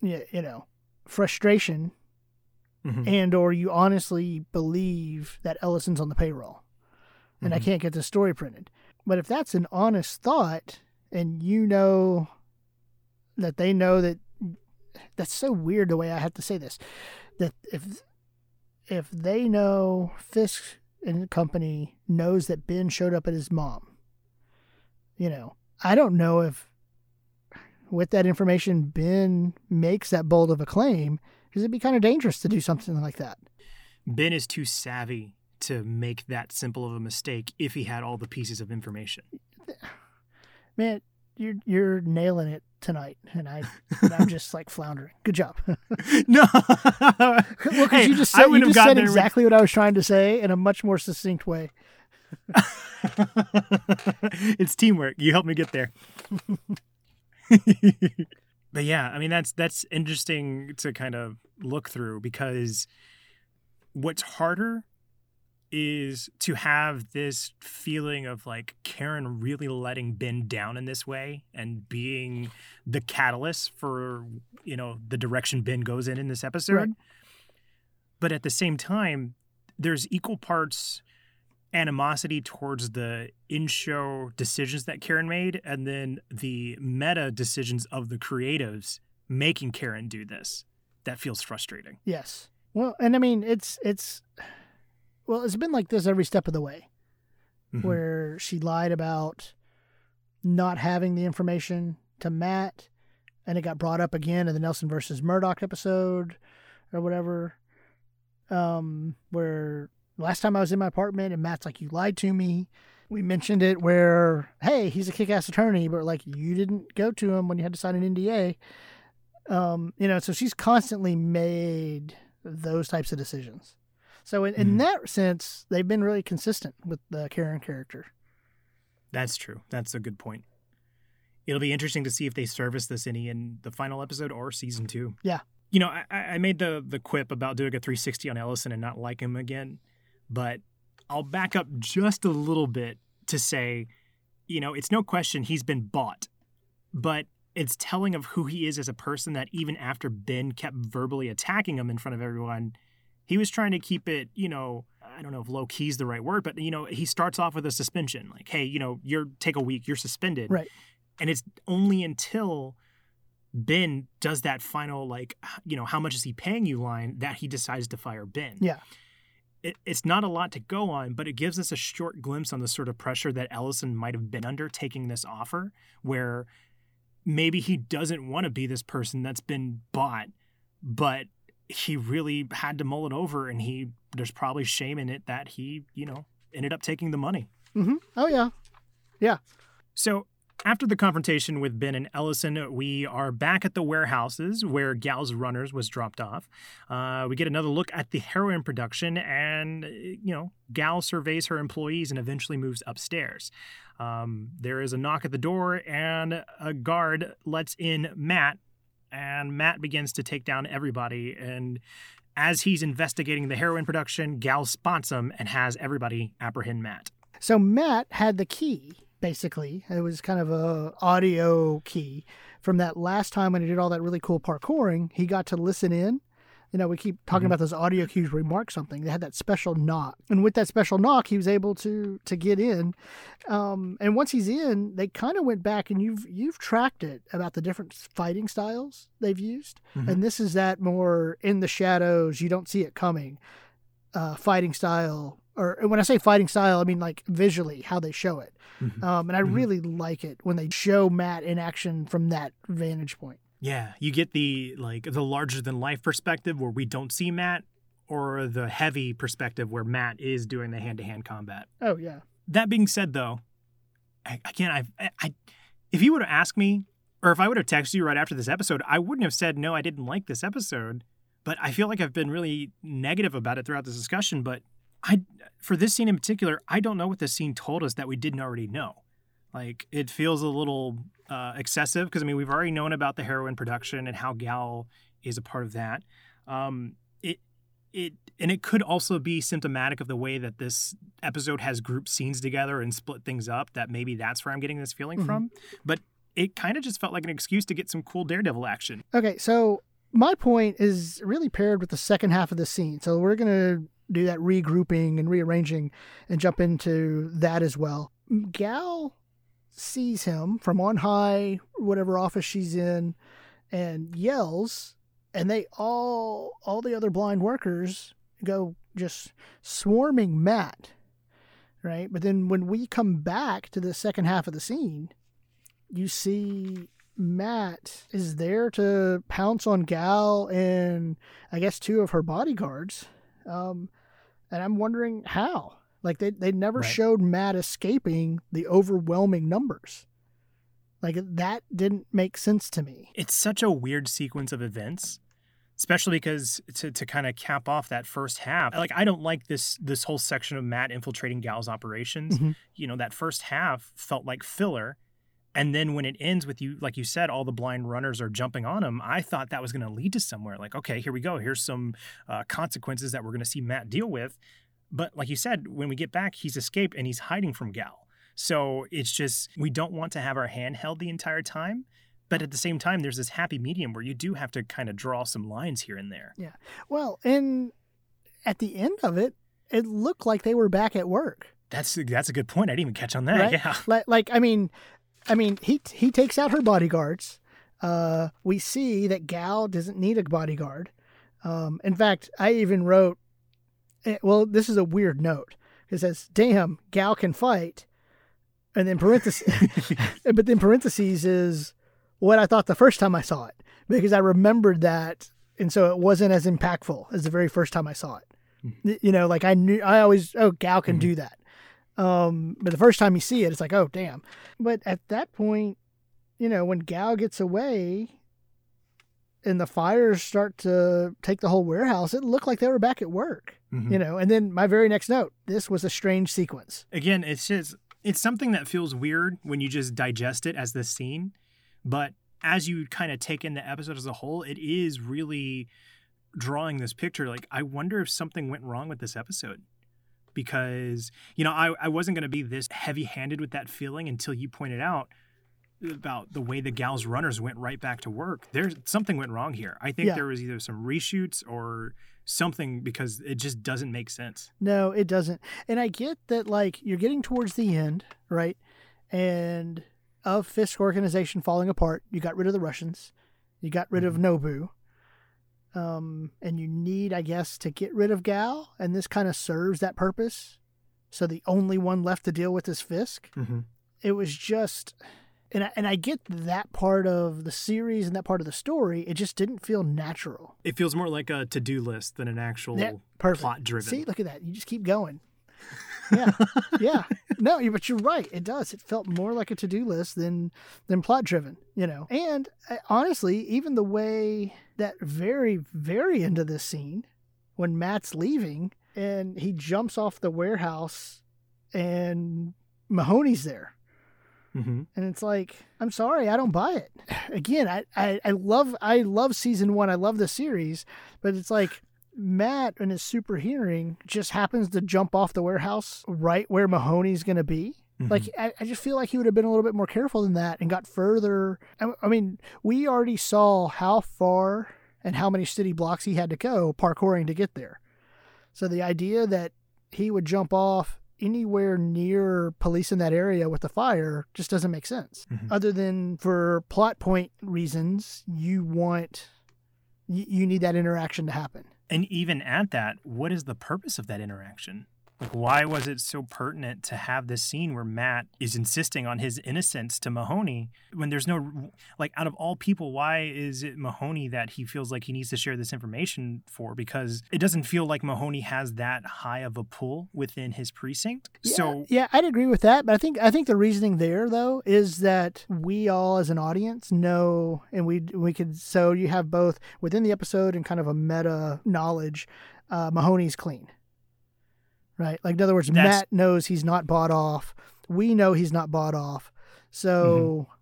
you know, frustration mm-hmm. and or you honestly believe that Ellison's on the payroll and mm-hmm. I can't get the story printed. But if that's an honest thought and you know that they know that that's so weird the way I have to say this that if if they know Fisk and company knows that Ben showed up at his mom, you know, I don't know if with that information Ben makes that bold of a claim because it'd be kind of dangerous to do something like that. Ben is too savvy to make that simple of a mistake if he had all the pieces of information. Man, you're you're nailing it tonight, and I I'm just like floundering. Good job. no, well, because Hey, you just said, you just said there with- exactly what I was trying to say in a much more succinct way. it's teamwork. You helped me get there. But yeah, I mean that's that's interesting to kind of look through because what's harder is to have this feeling of like Karen really letting Ben down in this way and being the catalyst for you know the direction Ben goes in in this episode. Right. But at the same time, there's equal parts animosity towards the in-show decisions that Karen made and then the meta decisions of the creatives making Karen do this. That feels frustrating. Yes. Well, and I mean, it's it's well, it's been like this every step of the way, Mhm. where she lied about not having the information to Matt, and it got brought up again in the Nelson versus Murdock episode or whatever. Um, where last time I was in my apartment and Matt's like, "You lied to me." We mentioned it where, hey, he's a kick-ass attorney, but like you didn't go to him when you had to sign an NDA. Um, you know, so she's constantly made those types of decisions. So in, in Mhm. that sense, they've been really consistent with the Karen character. That's true. That's a good point. It'll be interesting to see if they service this any in the final episode or season two. Yeah. You know, I, I made the the quip about doing a 360 on Ellison and not like him again, but I'll back up just a little bit to say, you know, it's no question he's been bought, but it's telling of who he is as a person that even after Ben kept verbally attacking him in front of everyone, he was trying to keep it, you know, I don't know if low key is the right word, but you know, he starts off with a suspension, like, hey, you know, you're take a week, you're suspended, Right. And it's only until Ben does that final, like, you know, how much is he paying you line that he decides to fire Ben. Yeah. It, it's not a lot to go on, but it gives us a short glimpse on the sort of pressure that Ellison might have been under taking this offer, where maybe he doesn't want to be this person that's been bought, but he really had to mull it over and he there's probably shame in it that he, you know, ended up taking the money. hmm Oh yeah, yeah, So after the confrontation with Ben and Ellison, we are back at the warehouses where Gao's Runners was dropped off. Uh, we get another look at the heroin production, and, uh, you know, Gao surveys her employees and eventually moves upstairs. Um, there is a knock at the door, and a guard lets in Matt, and Matt begins to take down everybody. And as he's investigating the heroin production, Gao spots him and has everybody apprehend Matt. So Matt had the key, basically. It was kind of a audio key from that last time when he did all that really cool parkouring. He got to listen in. You know, we keep talking Mhm. about those audio cues where he marked something. They had that special knock, and with that special knock, he was able to to get in. Um, and once he's in, they kind of went back, and you've you've tracked it about the different fighting styles they've used, Mhm. and this is that more in the shadows. You don't see it coming. Uh, fighting style, or when I say fighting style, I mean like visually how they show it. Mhm. Um, and I Mhm. really like it when they show Matt in action from that vantage point. Yeah, you get the like the larger than life perspective where we don't see Matt, or the heavy perspective where Matt is doing the hand to hand combat. Oh yeah, That being said, though, I, again, I've, I, I, if you would have asked me, or if I would have texted you right after this episode, I wouldn't have said no. I didn't like this episode, but I feel like I've been really negative about it throughout this discussion. But I, for this scene in particular, I don't know what this scene told us that we didn't already know. Like it feels a little uh, excessive because I mean we've already known about the heroin production and how Gao is a part of that. Um, it it and it could also be symptomatic of the way that this episode has grouped scenes together and split things up. That maybe that's where I'm getting this feeling Mhm. from. But it kind of just felt like an excuse to get some cool Daredevil action. Okay, so my point is really paired with the second half of the scene. So we're gonna do that regrouping and rearranging and jump into that as well. Gao sees him from on high, whatever office she's in, and yells, and they all all the other blind workers go just swarming Matt. Right? But then when we come back to the second half of the scene, you see Matt is there to pounce on Gao and I guess two of her bodyguards. Um, and I'm wondering how. Like they they never Right. showed Matt escaping the overwhelming numbers. Like that didn't make sense to me. It's such a weird sequence of events, especially because to, to kind of cap off that first half, like I don't like this this whole section of Matt infiltrating Gao's operations. Mhm. You know, that first half felt like filler. And then when it ends with you, like you said, all the blind runners are jumping on him. I thought that was going to lead to somewhere. Like, okay, here we go. Here's some uh, consequences that we're going to see Matt deal with. But like you said, when we get back, he's escaped and he's hiding from Gao. So it's just, we don't want to have our hand held the entire time. But at the same time, there's this happy medium where you do have to kind of draw some lines here and there. Yeah. Well, and at the end of it, it looked like they were back at work. That's that's a good point. I didn't even catch on that. Right? Yeah. Like, like I mean, I mean, he he takes out her bodyguards. Uh, we see that Gao doesn't need a bodyguard. Um, in fact, I even wrote, eh, well, this is a weird note. It says, "Damn, Gao can fight," and then parentheses, but then parentheses is what I thought the first time I saw it because I remembered that, and so it wasn't as impactful as the very first time I saw it. Y- You know, like I knew I always oh Gao can Mhm. do that. Um, but the first time you see it, it's like, oh damn. But at that point, you know, when Gao gets away and the fires start to take the whole warehouse, it looked like they were back at work. Mhm. You know, and then my very next note, this was a strange sequence. Again, it's just it's something that feels weird when you just digest it as this scene, but as you kind of take in the episode as a whole, it is really drawing this picture. Like, I wonder if something went wrong with this episode. Because, you know, I, I wasn't going to be this heavy handed with that feeling until you pointed out about the way the Gao's runners went right back to work. There's something went wrong here. I think Yeah. there was either some reshoots or something because it just doesn't make sense. No, it doesn't. And I get that, like, you're getting towards the end, right? And of Fisk organization falling apart, you got rid of the Russians, you got rid of mm-hmm. Nobu, um, and you need, I guess, to get rid of Gao, and this kind of serves that purpose. So the only one left to deal with is Fisk. Mm-hmm. It was just, and I, and I get that part of the series and that part of the story. It just didn't feel natural. It feels more like a to-do list than an actual plot driven. See, look at that. You just keep going. Yeah, yeah. No, but you're right. It does. It felt more like a to-do list than than plot driven. You know, and uh, honestly, even the way that very very end of this scene, when Matt's leaving and he jumps off the warehouse, and Mahoney's there. Mm-hmm. And it's like, I'm sorry, I don't buy it. Again, I, I, I love I love season one. I love the series, but it's like Matt and his super hearing just happens to jump off the warehouse right where Mahoney's gonna be. Like I, I just feel like he would have been a little bit more careful than that and got further. I, I mean, we already saw how far and how many city blocks he had to go parkouring to get there. So the idea that he would jump off anywhere near police in that area with the fire just doesn't make sense. Mhm. Other than for plot point reasons, you want you need that interaction to happen. And even at that, what is the purpose of that interaction? Like, why was it so pertinent to have this scene where Matt is insisting on his innocence to Mahoney when there's no, like, out of all people, why is it Mahoney that he feels like he needs to share this information for? Because it doesn't feel like Mahoney has that high of a pull within his precinct. Yeah, So, yeah, I'd agree with that, but I think I think the reasoning there though is that we all as an audience know, and we we could so you have both within the episode and kind of a meta knowledge. Uh, Mahoney's clean, right? Like in other words, That's- Matt knows he's not bought off. We know he's not bought off. So. Mm-hmm.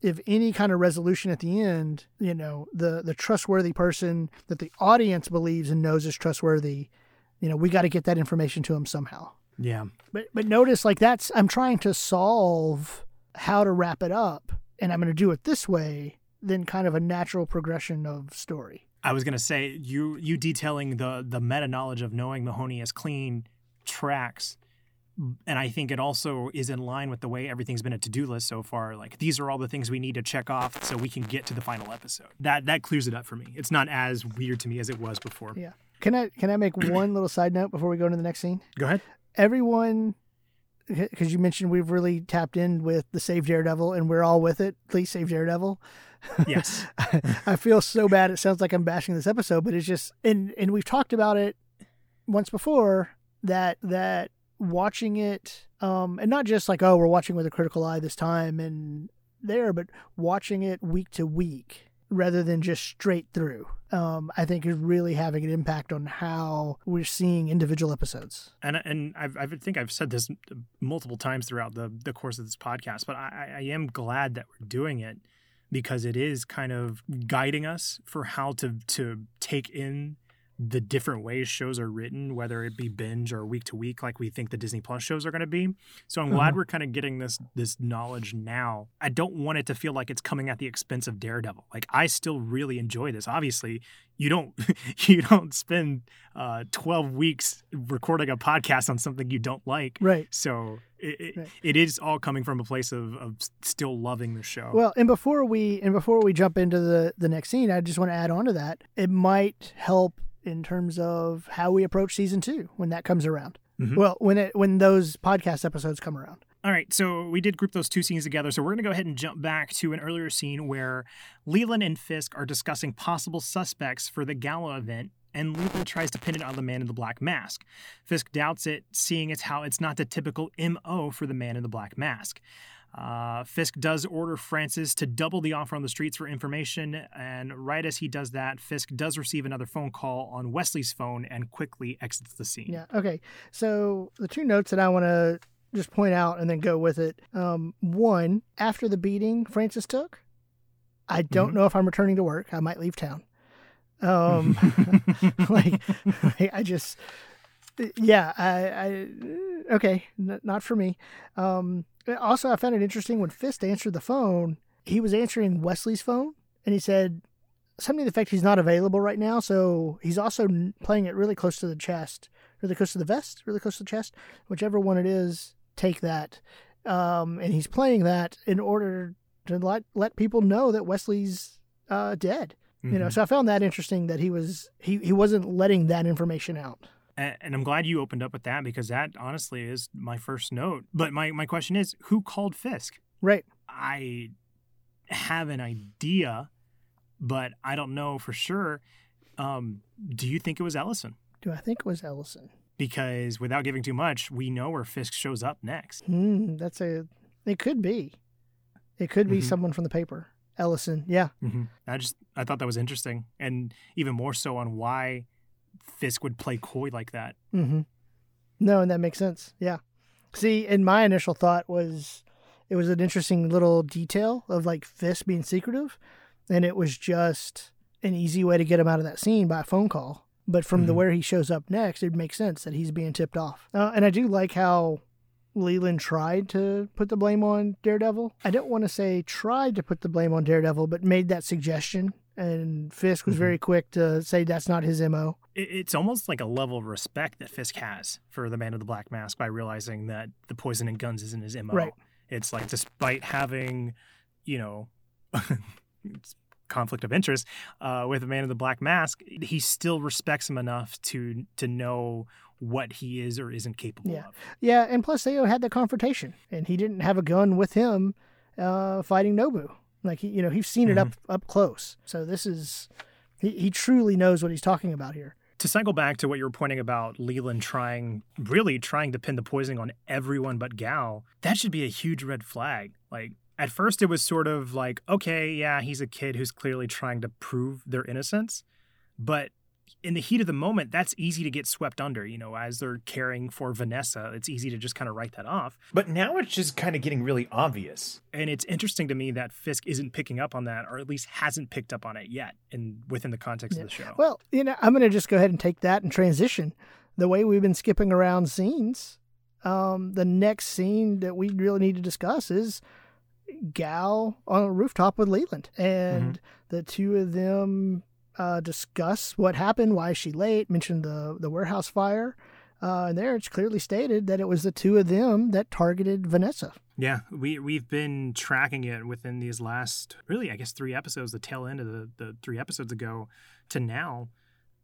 If any kind of resolution at the end, you know, the the trustworthy person that the audience believes and knows is trustworthy, you know, we got to get that information to him somehow. yeah. But but notice like that's I'm trying to solve how to wrap it up and I'm going to do it this way then kind of a natural progression of story. I was gonna say you you detailing the the meta knowledge of knowing Mahoney is clean tracks, and I think it also is in line with the way everything's been a to do list so far. Like these are all the things we need to check off so we can get to the final episode. That that clears it up for me. It's not as weird to me as it was before. Yeah. Can I can I make one little side note before we go into the next scene? Go ahead. Everyone because you mentioned we've really tapped in with the Save Daredevil and we're all with it. Please save Daredevil. Yes. I feel so bad. It sounds like I'm bashing this episode, but it's just and and we've talked about it once before that that watching it um and not just like oh we're watching with a critical eye this time and there, but watching it week to week rather than just straight through, um, I think is really having an impact on how we're seeing individual episodes. And and I've, I think I've said this multiple times throughout the the course of this podcast, but I, I am glad that we're doing it because it is kind of guiding us for how to to take in the different ways shows are written, whether it be binge or week to week, like we think the Disney Plus shows are going to be. So I'm glad mm-hmm. we're kind of getting this this knowledge now. I don't want it to feel like it's coming at the expense of Daredevil. Like I still really enjoy this. Obviously, you don't you don't spend uh, 12 weeks recording a podcast on something you don't like. Right. So it, right. it is all coming from a place of, of still loving the show. Well, and before we and before we jump into the the next scene, I just want to add on to that. It might help in terms of how we approach season two when that comes around. Mm-hmm. Well, when it when those podcast episodes come around. All right, so we did group those two scenes together. So we're going to go ahead and jump back to an earlier scene where Leland and Fisk are discussing possible suspects for the gala event, and Leland tries to pin it on the man in the black mask. Fisk doubts it, seeing it's how it's not the typical MO for the man in the black mask. Uh, Fisk does order Francis to double the offer on the streets for information, and right as he does that, Fisk does receive another phone call on Wesley's phone and quickly exits the scene. Yeah. Okay. So the two notes that I want to just point out and then go with it. Um, one, after the beating Francis took, I don't mm-hmm. know if I'm returning to work. I might leave town. Um, like, like, I just, yeah, I, I okay, n- not for me. Um, also, I found it interesting when Fisk answered the phone, he was answering Wesley's phone, and he said something to the effect he's not available right now. So he's also playing it really close to the chest, really close to the vest, really close to the chest, whichever one it is. Take that, um, and he's playing that in order to let let people know that Wesley's uh, dead. Mm-hmm. You know, mm-hmm. so I found that interesting that he was he he wasn't letting that information out and I'm glad you opened up with that because that honestly is my first note. But my, my question is who called Fisk? Right. I have an idea, but I don't know for sure. Um, do you think it was Ellison? Do I think it was Ellison? Because without giving too much, we know where Fisk shows up next. Hmm, that's a. It could be. It could be mm-hmm. someone from the paper. Ellison, yeah. Mm-hmm. I just I thought that was interesting, and even more so on why Fisk would play coy like that. Mm-hmm. No, and that makes sense. Yeah. See, and my initial thought was it was an interesting little detail of like Fisk being secretive, and it was just an easy way to get him out of that scene by a phone call. But from mm-hmm. the where he shows up next, it makes sense that he's being tipped off. Uh, and I do like how Leland tried to put the blame on Daredevil. I don't want to say tried to put the blame on Daredevil, but made that suggestion and Fisk was mm-hmm. very quick to say that's not his mo. It's almost like a level of respect that Fisk has for the Man of the Black Mask by realizing that the poison and guns isn't his mo. Right. It's like despite having, you know, conflict of interest uh, with the Man of the Black Mask, he still respects him enough to to know what he is or isn't capable yeah. of. Yeah, and plus they had the confrontation, and he didn't have a gun with him uh, fighting Nobu. Like he, you know, he's seen mm-hmm. it up mm-hmm. up close. So this is he, he truly knows what he's talking about here. To cycle back to what you were pointing about Leland trying really trying to pin the poisoning on everyone but Gao, that should be a huge red flag. Like at first it was sort of like, okay, yeah, he's a kid who's clearly trying to prove their innocence. But in the heat of the moment, that's easy to get swept under. You know, as they're caring for Vanessa, it's easy to just kind of write that off. But now it's just kind of getting really obvious. And it's interesting to me that Fisk isn't picking up on that, or at least hasn't picked up on it yet, in within the context yeah. of the show. Well, you know, I'm going to just go ahead and take that and transition. The way we've been skipping around scenes, um, the next scene that we really need to discuss is Gao on a rooftop with Leland, and mm-hmm. the two of them uh, discuss what happened, why is she late, mentioned the, the warehouse fire. Uh, and there it's clearly stated that it was the two of them that targeted Vanessa. Yeah, we, we've been tracking it within these last, really, I guess, three episodes, the tail end of the, the three episodes ago to now,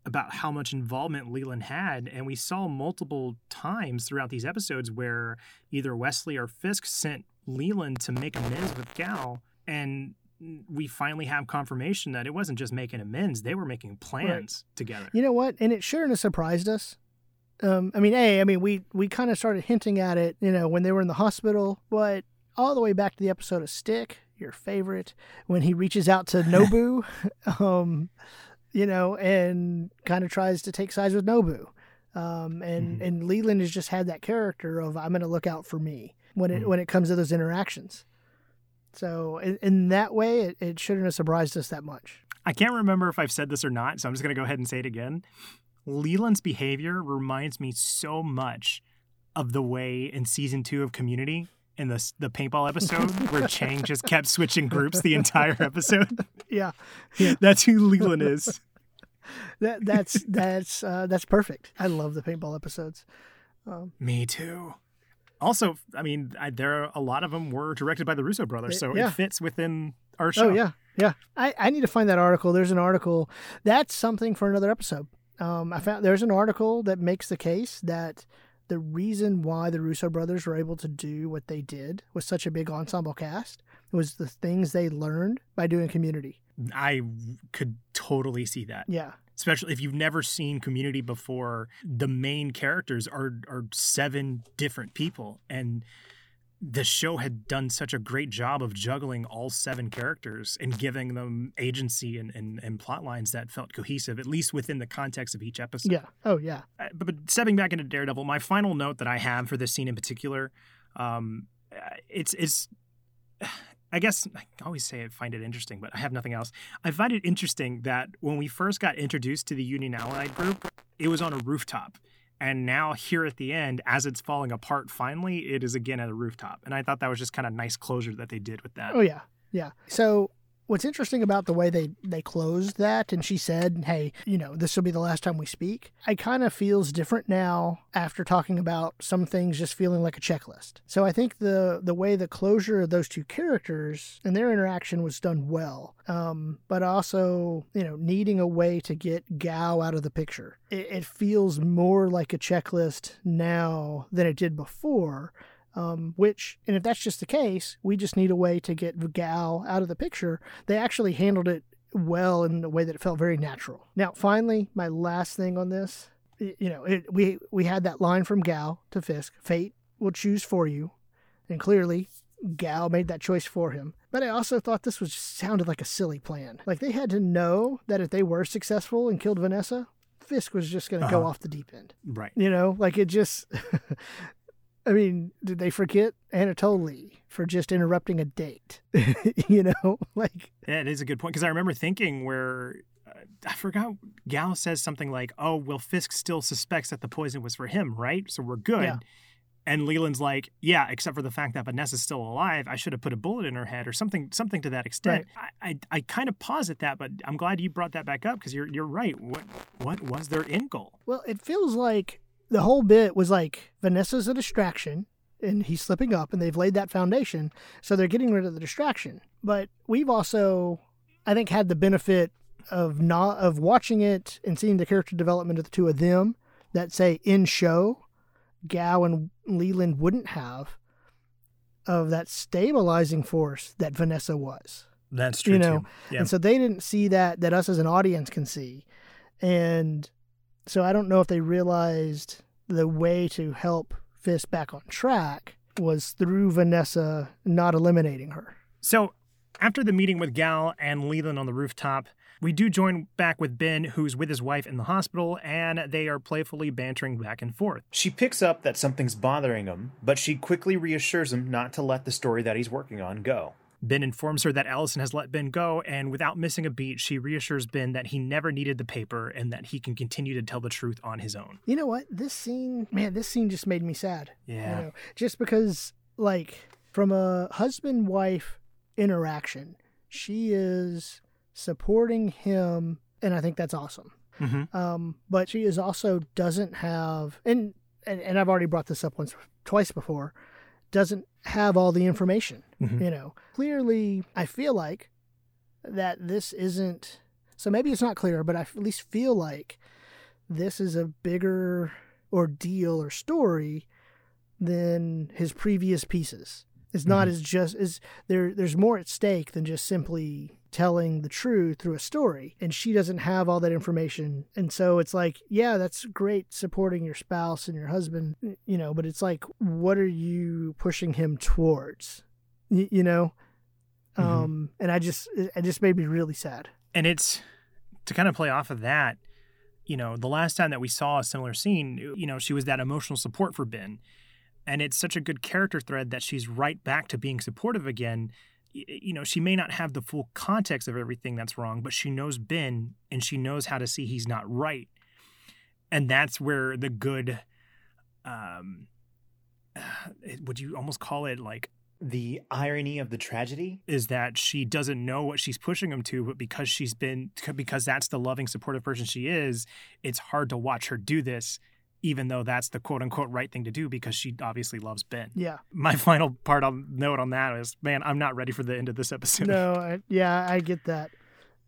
about how much involvement Leland had. And we saw multiple times throughout these episodes where either Wesley or Fisk sent Leland to make amends with Gao. And we finally have confirmation that it wasn't just making amends; they were making plans right. together. You know what? And it sure enough surprised us. Um, I mean, a, I mean, we we kind of started hinting at it, you know, when they were in the hospital, but all the way back to the episode of Stick, your favorite when he reaches out to Nobu, um, you know, and kind of tries to take sides with Nobu. Um, and Mhm. and Leland has just had that character of I'm going to look out for me when it Mhm. when it comes to those interactions. So in, in that way, it, it shouldn't have surprised us that much. I can't remember if I've said this or not, so I'm just going to go ahead and say it again. Leland's behavior reminds me so much of the way in season two of Community in the the paintball episode where Chang just kept switching groups the entire episode. Yeah, That's who Leland is. that that's that's uh, that's perfect. I love the paintball episodes. Um, Me too. Also, I mean, I, there are a lot of them were directed by the Russo brothers, so Yeah. it fits within our show. Oh yeah, yeah. I, I need to find that article. There's an article that's something for another episode. Um, I found there's an article that makes the case that the reason why the Russo brothers were able to do what they did with such a big ensemble cast was the things they learned by doing Community. I could totally see that. Yeah, especially if you've never seen community before the main characters are are seven different people and the show had done such a great job of juggling all seven characters and giving them agency and, and, and plot lines that felt cohesive at least within the context of each episode yeah. Oh yeah. Uh, but, but stepping back into daredevil my final note that i have for this scene in particular um, uh, it's it's I guess I always say I find it interesting, but I have nothing else. I find it interesting that when we first got introduced to the Union Allied group, it was on a rooftop. And now here at the end, as it's falling apart finally, it is again at a rooftop. And I thought that was just kind of nice closure that they did with that. Oh yeah, yeah. So what's interesting about the way they they closed that, and she said, "Hey, you know, this will be the last time we speak." I kind of feels different now after talking about some things just feeling like a checklist. So I think the the way the closure of those two characters and their interaction was done well, um, but also you know needing a way to get Gao out of the picture. It, it feels more like a checklist now than it did before. Um, which, and if that's just the case, we just need a way to get Gao out of the picture. They actually handled it well in a way that it felt very natural. Now, finally, my last thing on this, you know, it, we we had that line from Gao to Fisk: "Fate will choose for you," and clearly, Gao made that choice for him. But I also thought this was sounded like a silly plan. Like they had to know that if they were successful and killed Vanessa, Fisk was just going to go Uh-huh. off the deep end. Right. You know, like it just. I mean, did they forget Anatoly for just interrupting a date? you know, like Yeah, it is a good point because I remember thinking where uh, I forgot Gao says something like, "Oh, well, Fisk still suspects that the poison was for him, right? So we're good." Yeah. And Leland's like, "Yeah, except for the fact that Vanessa's still alive. I should have put a bullet in her head or something, something to that extent." I, I, I kind of pause at that, but I'm glad you brought that back up because you're you're right. What what was their end goal? Well, it feels like the whole bit was like Vanessa's a distraction and he's slipping up and they've laid that foundation. So they're getting rid of the distraction. But we've also, I think, had the benefit of not of watching it and seeing the character development of the two of them that say in show, Gao and Leland wouldn't have of that stabilizing force that Vanessa was. That's true, You know, too. Yeah. And so they didn't see that that us as an audience can see. And so I don't know if they realized the way to help Fisk back on track was through Vanessa not eliminating her. So, after the meeting with Gao and Leland on the rooftop, we do join back with Ben, who's with his wife in the hospital, and they are playfully bantering back and forth. She picks up that something's bothering him, but she quickly reassures him not to let the story that he's working on go. Ben informs her that Ellison has let Ben go, and without missing a beat, she reassures Ben that he never needed the paper and that he can continue to tell the truth on his own. You know what? This scene, man, this scene just made me sad. Yeah. You know, just because, like, from a husband wife interaction, she is supporting him, and I think that's awesome. Mm-hmm. Um, but she is also doesn't have, and, and and I've already brought this up once, twice before, doesn't have all the information. Mhm. You know, clearly, I feel like that this isn't. So maybe it's not clear, but I at least feel like this is a bigger ordeal or story than his previous pieces. It's not Mhm. as just is there. There's more at stake than just simply telling the truth through a story, and she doesn't have all that information. And so it's like, yeah, that's great supporting your spouse and your husband, you know, but it's like, what are you pushing him towards? Y- you know, Um, mm-hmm. and I just it just made me really sad. And it's to kind of play off of that. You know, the last time that we saw a similar scene, you know, she was that emotional support for Ben. And it's such a good character thread that she's right back to being supportive again. You know, she may not have the full context of everything that's wrong, but she knows Ben and she knows how to see he's not right. And that's where the good, um, would you almost call it like the irony of the tragedy is that she doesn't know what she's pushing him to but because she's been because that's the loving supportive person she is it's hard to watch her do this even though that's the quote unquote right thing to do because she obviously loves Ben. Yeah. My final part on note on that is, man, I'm not ready for the end of this episode. No, I, yeah, I get that.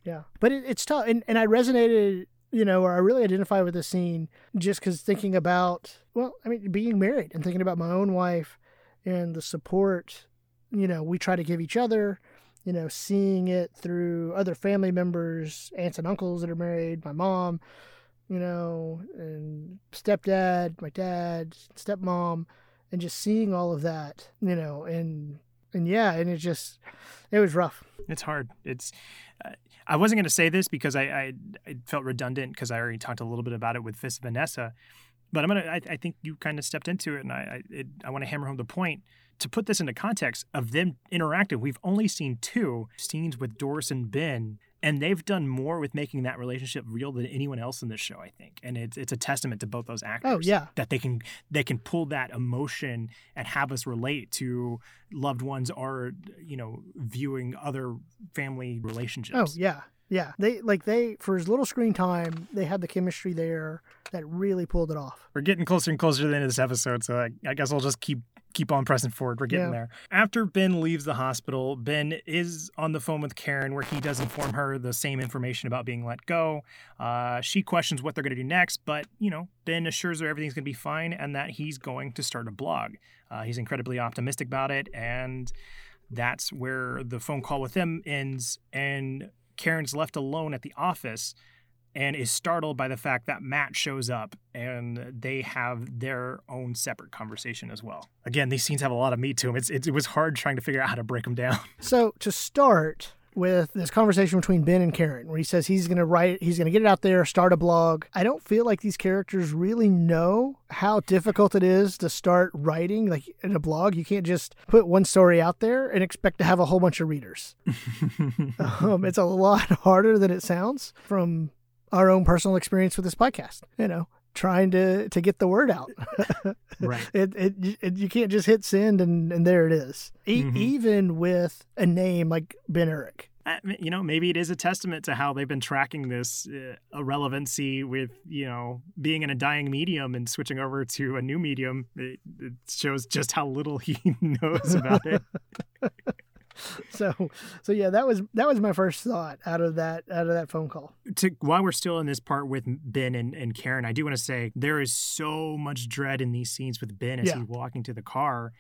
Yeah, but it, it's tough, and and I resonated, you know, or I really identify with the scene just because thinking about, well, I mean, being married and thinking about my own wife and the support, you know, we try to give each other. You know, seeing it through other family members, aunts and uncles that are married, my mom, you know, and stepdad, my dad, stepmom, and just seeing all of that, you know, and and yeah, and it just it was rough. It's hard. It's uh, I wasn't going to say this because I, I, I felt redundant because I already talked a little bit about it with this Vanessa, but I'm gonna I, I think you kind of stepped into it, and I I, I want to hammer home the point to put this into context of them interacting. We've only seen two scenes with Doris and Ben and they've done more with making that relationship real than anyone else in this show i think. And it's it's a testament to both those oh, actors oh yeah. that they can they can pull that emotion and have us relate to loved ones or you know viewing other family oh, relationships. oh yeah yeah they like they for as little screen time they had the chemistry there that really pulled it off we're getting closer and closer to the end of this episode so i, I guess i'll just keep keep on pressing forward. We're getting yeah. there. After Ben leaves the hospital, Ben is on the phone with Karen where he does inform her the same information about being let go. Uh, she questions what they're going to do next, but, you know, Ben assures her everything's going to be fine and that he's going to start a blog. Uh, he's incredibly optimistic about it. And that's where the phone call with him ends. And Karen's left alone at the office and is startled by the fact that Matt shows up and they have their own separate conversation as well. Again, these scenes have a lot of meat to them. It's, it, it was hard trying to figure out how to break them down. So to start with this conversation between Ben and Karen, where he says he's going to write, he's going to get it out there, start a blog. I don't feel like these characters really know how difficult it is to start writing. Like in a blog, you can't just put one story out there and expect to have a whole bunch of readers. um, it's a lot harder than it sounds from our own personal experience with this podcast. You know, trying to to get the word out. right. It, it, it, you can't just hit send and and there it is. E- mm-hmm. Even with a name like Ben Urich. You know, maybe it is a testament to how they've been tracking this uh, irrelevancy with you know being in a dying medium and switching over to a new medium. It, it shows just how little he knows about it. so so yeah that was that was my first thought out of that out of that phone call to while we're still in this part with ben and, and karen i do want to say there is so much dread in these scenes with ben as yeah. he's walking to the car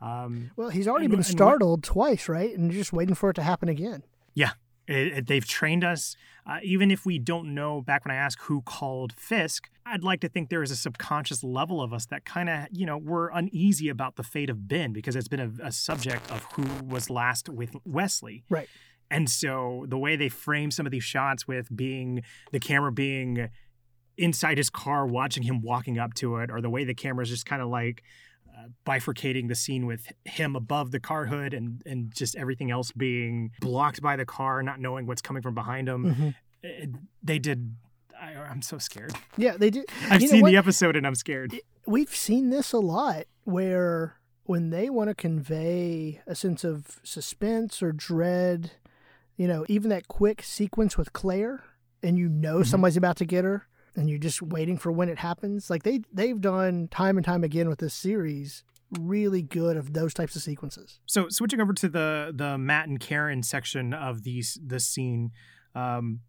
um, well he's already and, been startled twice right and just waiting for it to happen again yeah it, it, they've trained us. Uh, even if we don't know, back when I asked who called Fisk, I'd like to think there is a subconscious level of us that kind of, you know, we're uneasy about the fate of Ben because it's been a, a subject of who was last with Wesley. Right. And so the way they frame some of these shots with being the camera being inside his car watching him walking up to it, or the way the camera is just kind of like bifurcating the scene with him above the car hood and and just everything else being blocked by the car, not knowing what's coming from behind him. Mm-hmm. It, they did. I, am so scared. Yeah, they do. I've you seen the episode and I'm scared. We've seen this a lot where when they want to convey a sense of suspense or dread, you know, even that quick sequence with Claire, and you know mm-hmm. somebody's about to get her and you're just waiting for when it happens. Like they they've done time and time again with this series really good of those types of sequences. So switching over to the the Matt and Karen section of these this scene, um,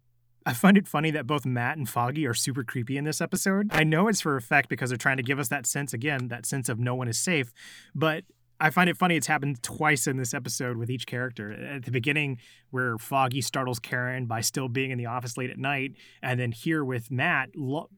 I find it funny that both Matt and Foggy are super creepy in this episode. I know it's for effect because they're trying to give us that sense again, that sense of no one is safe, but I find it funny it's happened twice in this episode with each character. At the beginning, where Foggy startles Karen by still being in the office late at night, and then here with Matt, lo-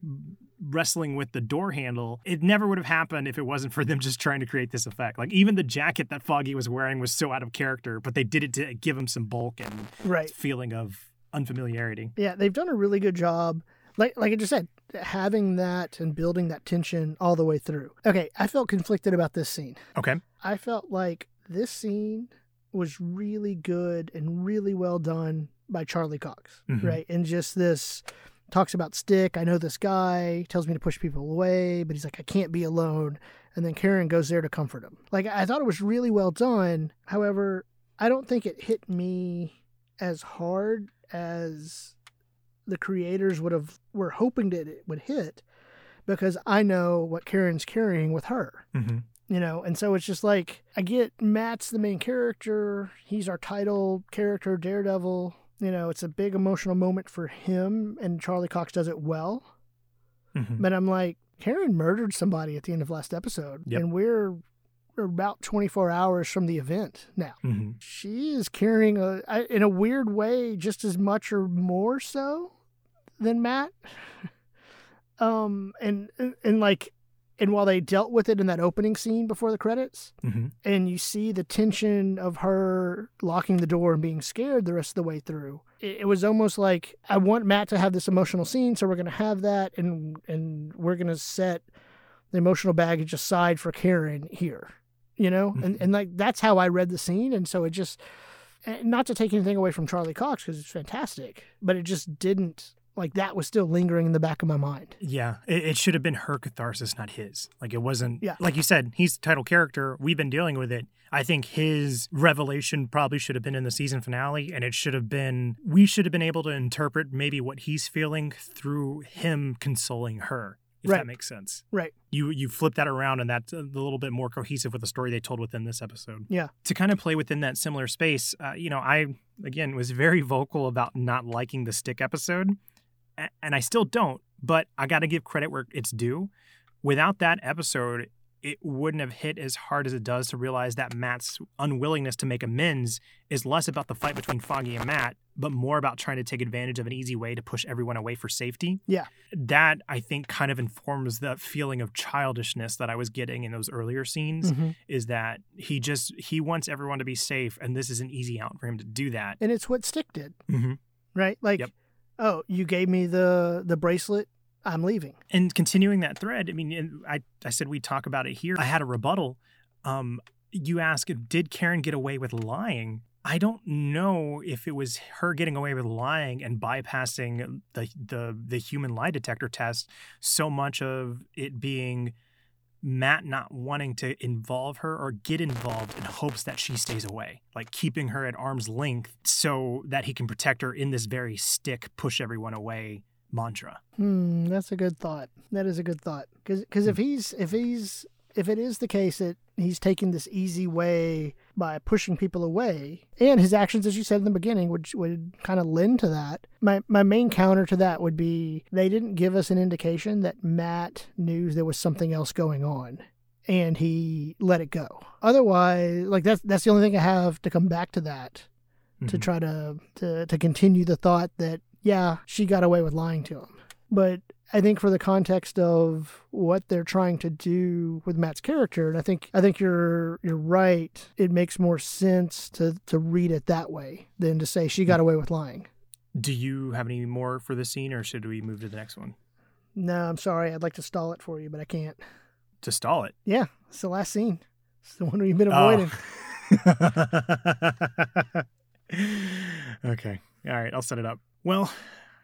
wrestling with the door handle, it never would have happened if it wasn't for them just trying to create this effect. Like even the jacket that Foggy was wearing was so out of character, but they did it to give him some bulk and Right. feeling of unfamiliarity. Yeah, they've done a really good job. Like like I just said, having that and building that tension all the way through. Okay, I felt conflicted about this scene. Okay. I felt like this scene was really good and really well done by Charlie Cox, Mhm. right? And just this talks about Stick. I know this guy tells me to push people away, but he's like, I can't be alone. And then Karen goes there to comfort him. Like I thought it was really well done. However, I don't think it hit me as hard as the creators would have were hoping that it would hit because I know what Karen's carrying with her Mm-hmm. you know and so it's just like i get matt's the main character he's our title character daredevil you know it's a big emotional moment for him and charlie cox does it well Mm-hmm. but i'm like karen murdered somebody at the end of last episode Yep. and we're we're about 24 hours from the event now Mm-hmm. she is carrying a in a weird way just as much or more so than matt um and and like and while they dealt with it in that opening scene before the credits Mm-hmm. and you see the tension of her locking the door and being scared the rest of the way through it, it was almost like i want matt to have this emotional scene so we're going to have that and and we're going to set the emotional baggage aside for karen here you know mm-hmm. and, and like that's how i read the scene and so it just eh, not to take anything away from charlie cox because it's fantastic but it just didn't like that was still lingering in the back of my mind Yeah, it, it should have been her catharsis, not his. Like it wasn't. Yeah. Like you said, he's the title character. We've been dealing with it. I think his revelation probably should have been in the season finale, and it should have been. We should have been able to interpret maybe what he's feeling through him consoling her. If Right. that makes sense. right You you flip that around, and that's a little bit more cohesive with the story they told within this episode. Yeah. To kind of play within that similar space, uh, you know, I again was very vocal about not liking the stick episode, and I still don't. But I got to give credit where it's due. Without that episode, it wouldn't have hit as hard as it does to realize that Matt's unwillingness to make amends is less about the fight between Foggy and Matt, but more about trying to take advantage of an easy way to push everyone away for safety. Yeah. That I think kind of informs the feeling of childishness that I was getting in those earlier scenes Mhm. is that he just he wants everyone to be safe and this is an easy out for him to do that. and it's what stick did Mm-hmm. right? Like, Yep. oh, you gave me the the bracelet. I'm leaving. and continuing that thread, I mean, and I, I said we'd talk about it here. I had a rebuttal. Um, you ask, did Karen get away with lying? I don't know if it was her getting away with lying and bypassing the the the human lie detector test. So much of it being Matt not wanting to involve her or get involved in hopes that she stays away, like keeping her at arm's length so that he can protect her in this very stick, push everyone away mantra. Hmm, that's a good thought. That is a good thought. Because because if he's if he's if it is the case that he's taking this easy way by pushing people away, and his actions, as you said in the beginning, would would kind of lend to that. My my main counter to that would be they didn't give us an indication that Matt knew there was something else going on. And he let it go. Otherwise, like that's that's the only thing I have to come back to that to Mhm. try to, to to continue the thought that yeah she got away with lying to him but i think for the context of what they're trying to do with matt's character and i think i think you're you're right it makes more sense to to read it that way than to say she got away with lying Do you have any more for the scene, or should we move to the next one no i'm sorry i'd like to stall it for you but i can't to stall it? yeah it's the last scene it's the one we've been avoiding Oh. okay. All right. I'll set it up. Well,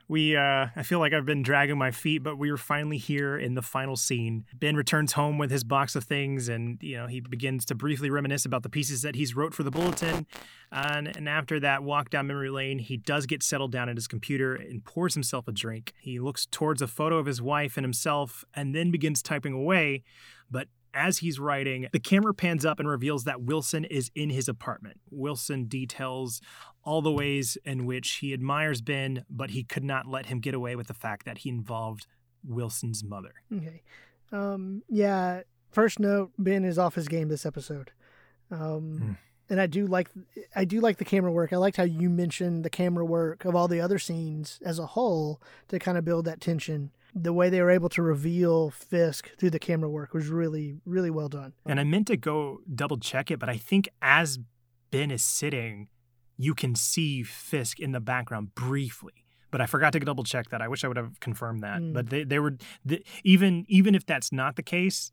we uh I feel like I've been dragging my feet, but we are finally here in the final scene. Ben returns home with his box of things and you know, he begins to briefly reminisce about the pieces that he's wrote for the bulletin. And and after that walk down memory lane, he does get settled down at his computer and pours himself a drink. He looks towards a photo of his wife and himself and then begins typing away, but as he's writing, the camera pans up and reveals that Wilson is in his apartment. Wilson details all the ways in which he admires Ben, but he could not let him get away with the fact that he involved Wilson's mother. Okay. Um, yeah. First note: Ben is off his game this episode. Um, Hmm. and I do like I do like the camera work. I liked how you mentioned the camera work of all the other scenes as a whole to kind of build that tension. the way they were able to reveal Fisk through the camera work was really, really well done. And I meant to go double check it, but I think as Ben is sitting, you can see Fisk in the background briefly. But I forgot to double check that. I wish I would have confirmed that. Mm. But they, they were the, even even if that's not the case,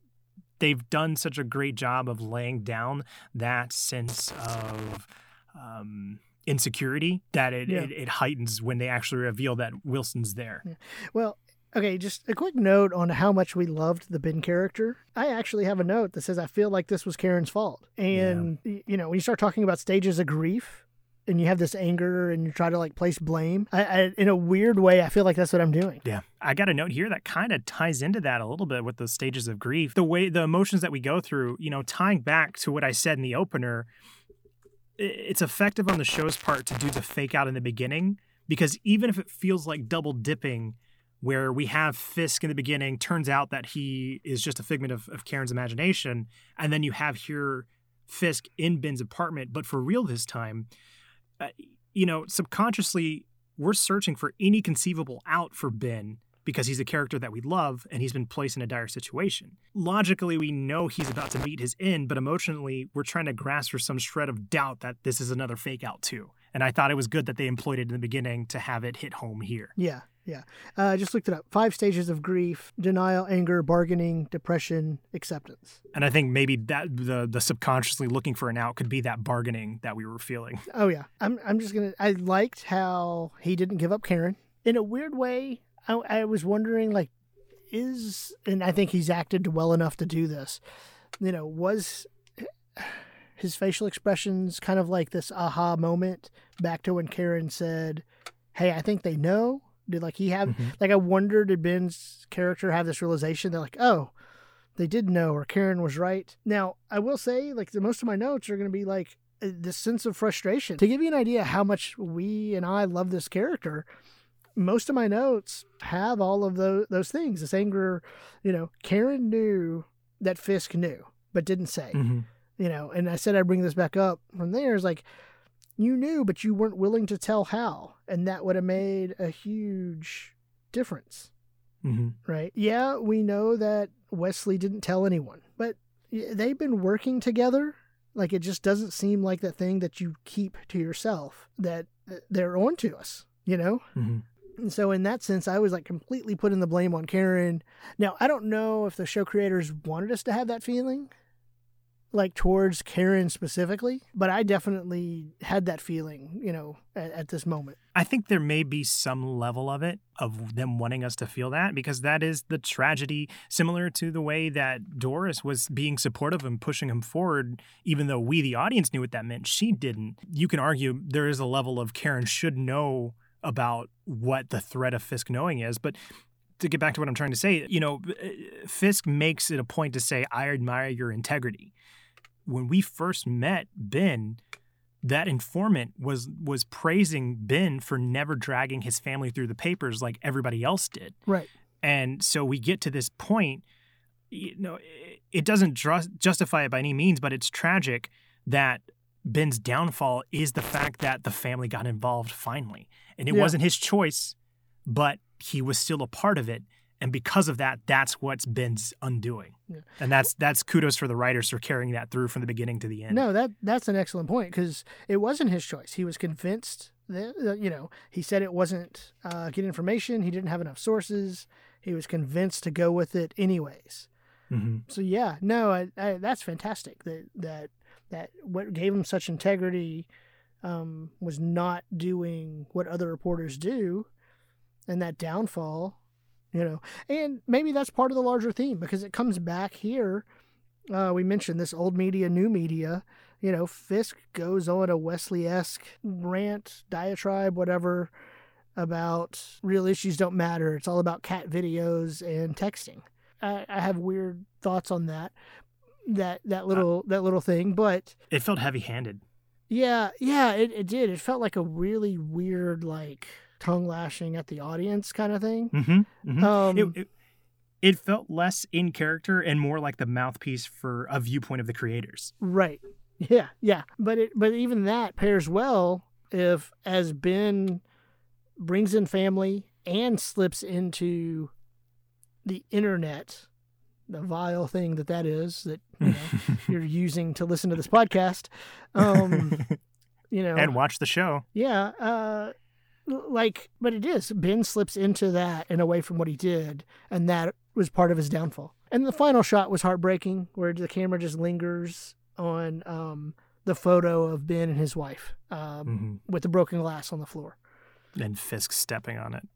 they've done such a great job of laying down that sense of um, insecurity that it, Yeah. it, it heightens when they actually reveal that Wilson's there. Well, okay, just a quick note on how much we loved the Ben character. I actually have a note that says I feel like this was Karen's fault. And y- you know, when you start talking about stages of grief and you have this anger and you try to like place blame, I, I in a weird way, I feel like that's what I'm doing. Yeah. I got a note here that kind of ties into that a little bit with the stages of grief. The way the emotions that we go through, you know, tying back to what I said in the opener, it's effective on the show's part to do the fake out in the beginning because even if it feels like double dipping where we have Fisk in the beginning, turns out that he is just a figment of, of Karen's imagination, and then you have here Fisk in Ben's apartment, but for real this time, uh, you know, subconsciously we're searching for any conceivable out for Ben because he's a character that we love and he's been placed in a dire situation. Logically, we know he's about to meet his end, but emotionally, we're trying to grasp for some shred of doubt that this is another fake out too. And I thought it was good that they employed it in the beginning to have it hit home here. Yeah, yeah. Uh, I just looked it up. Five stages of grief: denial, anger, bargaining, depression, acceptance. And I think maybe that the the subconsciously looking for an out could be that bargaining that we were feeling. Oh yeah, I'm. I'm just gonna. I liked how he didn't give up Karen. In a weird way, I, I was wondering, like, is and I think he's acted well enough to do this. You know, was his facial expressions kind of like this aha moment back to when Karen said, "Hey, I think they know." Did like he have Mhm. like I wonder did Ben's character have this realization that like oh they did know or Karen was right. Now I will say like the most of my notes are going to be like uh, this sense of frustration to give you an idea how much we and I love this character. Most of my notes have all of those those things. This anger, you know, Karen knew that Fisk knew but didn't say Mm-hmm. you know and i said i'd bring this back up from there is like you knew but you weren't willing to tell how and that would have made a huge difference Mm-hmm. right yeah we know that wesley didn't tell anyone but they've been working together like it just doesn't seem like that thing that you keep to yourself that uh, they're on to us you know Mm-hmm. and so in that sense, I was like completely putting the blame on Karen. Now, I don't know if the show creators wanted us to have that feeling, like towards Karen specifically, but I definitely had that feeling, you know, at, at this moment. I think there may be some level of it of them wanting us to feel that because that is the tragedy, similar to the way that Doris was being supportive and pushing him forward, even though we, the audience, knew what that meant. She didn't. You can argue there is a level of Karen should know about what the threat of Fisk knowing is, but. To get back to what I'm trying to say, you know, Fisk makes it a point to say, I admire your integrity. When we first met Ben, that informant was was praising Ben for never dragging his family through the papers like everybody else did. Right. And so we get to this point, you know, it- doesn't justify it by any means, but it's tragic that Ben's downfall is the fact that the family got involved finally. And it Yeah. wasn't his choice, but he was still a part of it. And because of that, that's what's been undoing. Yeah. And that's that's kudos for the writers for carrying that through from the beginning to the end. No, that that's an excellent point because it wasn't his choice. He was convinced that, you know, he said it wasn't uh, good information. He didn't have enough sources. He was convinced to go with it anyways. hmm So yeah, no, I, I, that's fantastic. That that that what gave him such integrity um, was not doing what other reporters do, and that downfall, you know, and maybe that's part of the larger theme because it comes back here. Uh, we mentioned this old media, new media. You know, Fisk goes on a Wesley esque rant, diatribe, whatever, about real issues don't matter. It's all about cat videos and texting. I, I have weird thoughts on that that that little that little thing but It felt heavy handed. yeah yeah it, it did it felt like a really weird like tongue lashing at the audience kind of thing Mm-hmm. um it, it, it felt less in character and more like the mouthpiece for a viewpoint of the creators. right yeah yeah but it but even that pairs well if as ben brings in family and slips into the internet, the vile thing that that is that you know, you're using to listen to this podcast, um, you know, and watch the show. yeah, uh, like, but it is Ben slips into that and away from what he did, and that was part of his downfall. And the final shot was heartbreaking, where the camera just lingers on um, the photo of Ben and his wife um, Mhm. with the broken glass on the floor. And Fisk stepping on it.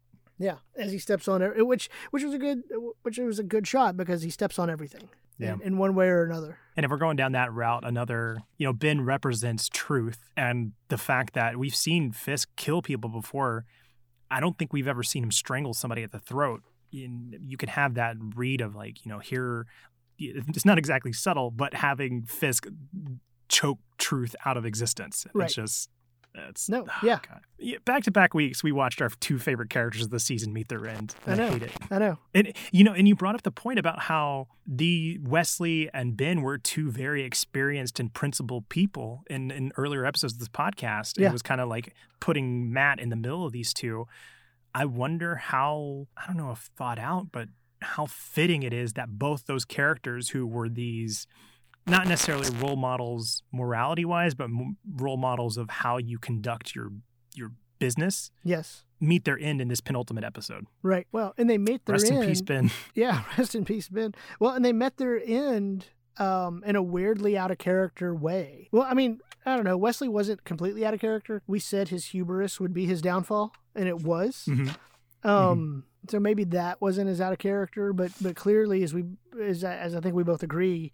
Yeah, as he steps on it, which which was a good which was a good shot because he steps on everything Yeah. in, in one way or another. And if we're going down that route, another, you know, Ben represents truth and the fact that we've seen Fisk kill people before. I don't think we've ever seen him strangle somebody at the throat. You, you can have that read of like, you know, here, it's not exactly subtle, but having Fisk choke truth out of existence. Right. It's just, it's No, oh, yeah. God. Back to back weeks, we watched our two favorite characters of the season meet their end. I, know. hate it. I know. And you know, and you brought up the point about how the Wesley and Ben were two very experienced and principled people in, in earlier episodes of this podcast. Yeah. It was kind of like putting Matt in the middle of these two. I wonder how I don't know if thought out, but how fitting it is that both those characters who were these not necessarily role models morality wise, but m- role models of how you conduct your your business Yes. meet their end in this penultimate episode. Right. Well, and they met their Rest end. in peace, Ben. Yeah, rest in peace, Ben. Well, and they met their end um, in a weirdly out of character way. Well, I mean, I don't know. Wesley wasn't completely out of character. We said his hubris would be his downfall, and it was. Mhm. Um, so maybe that wasn't as out of character, but but clearly, as we as as I think we both agree,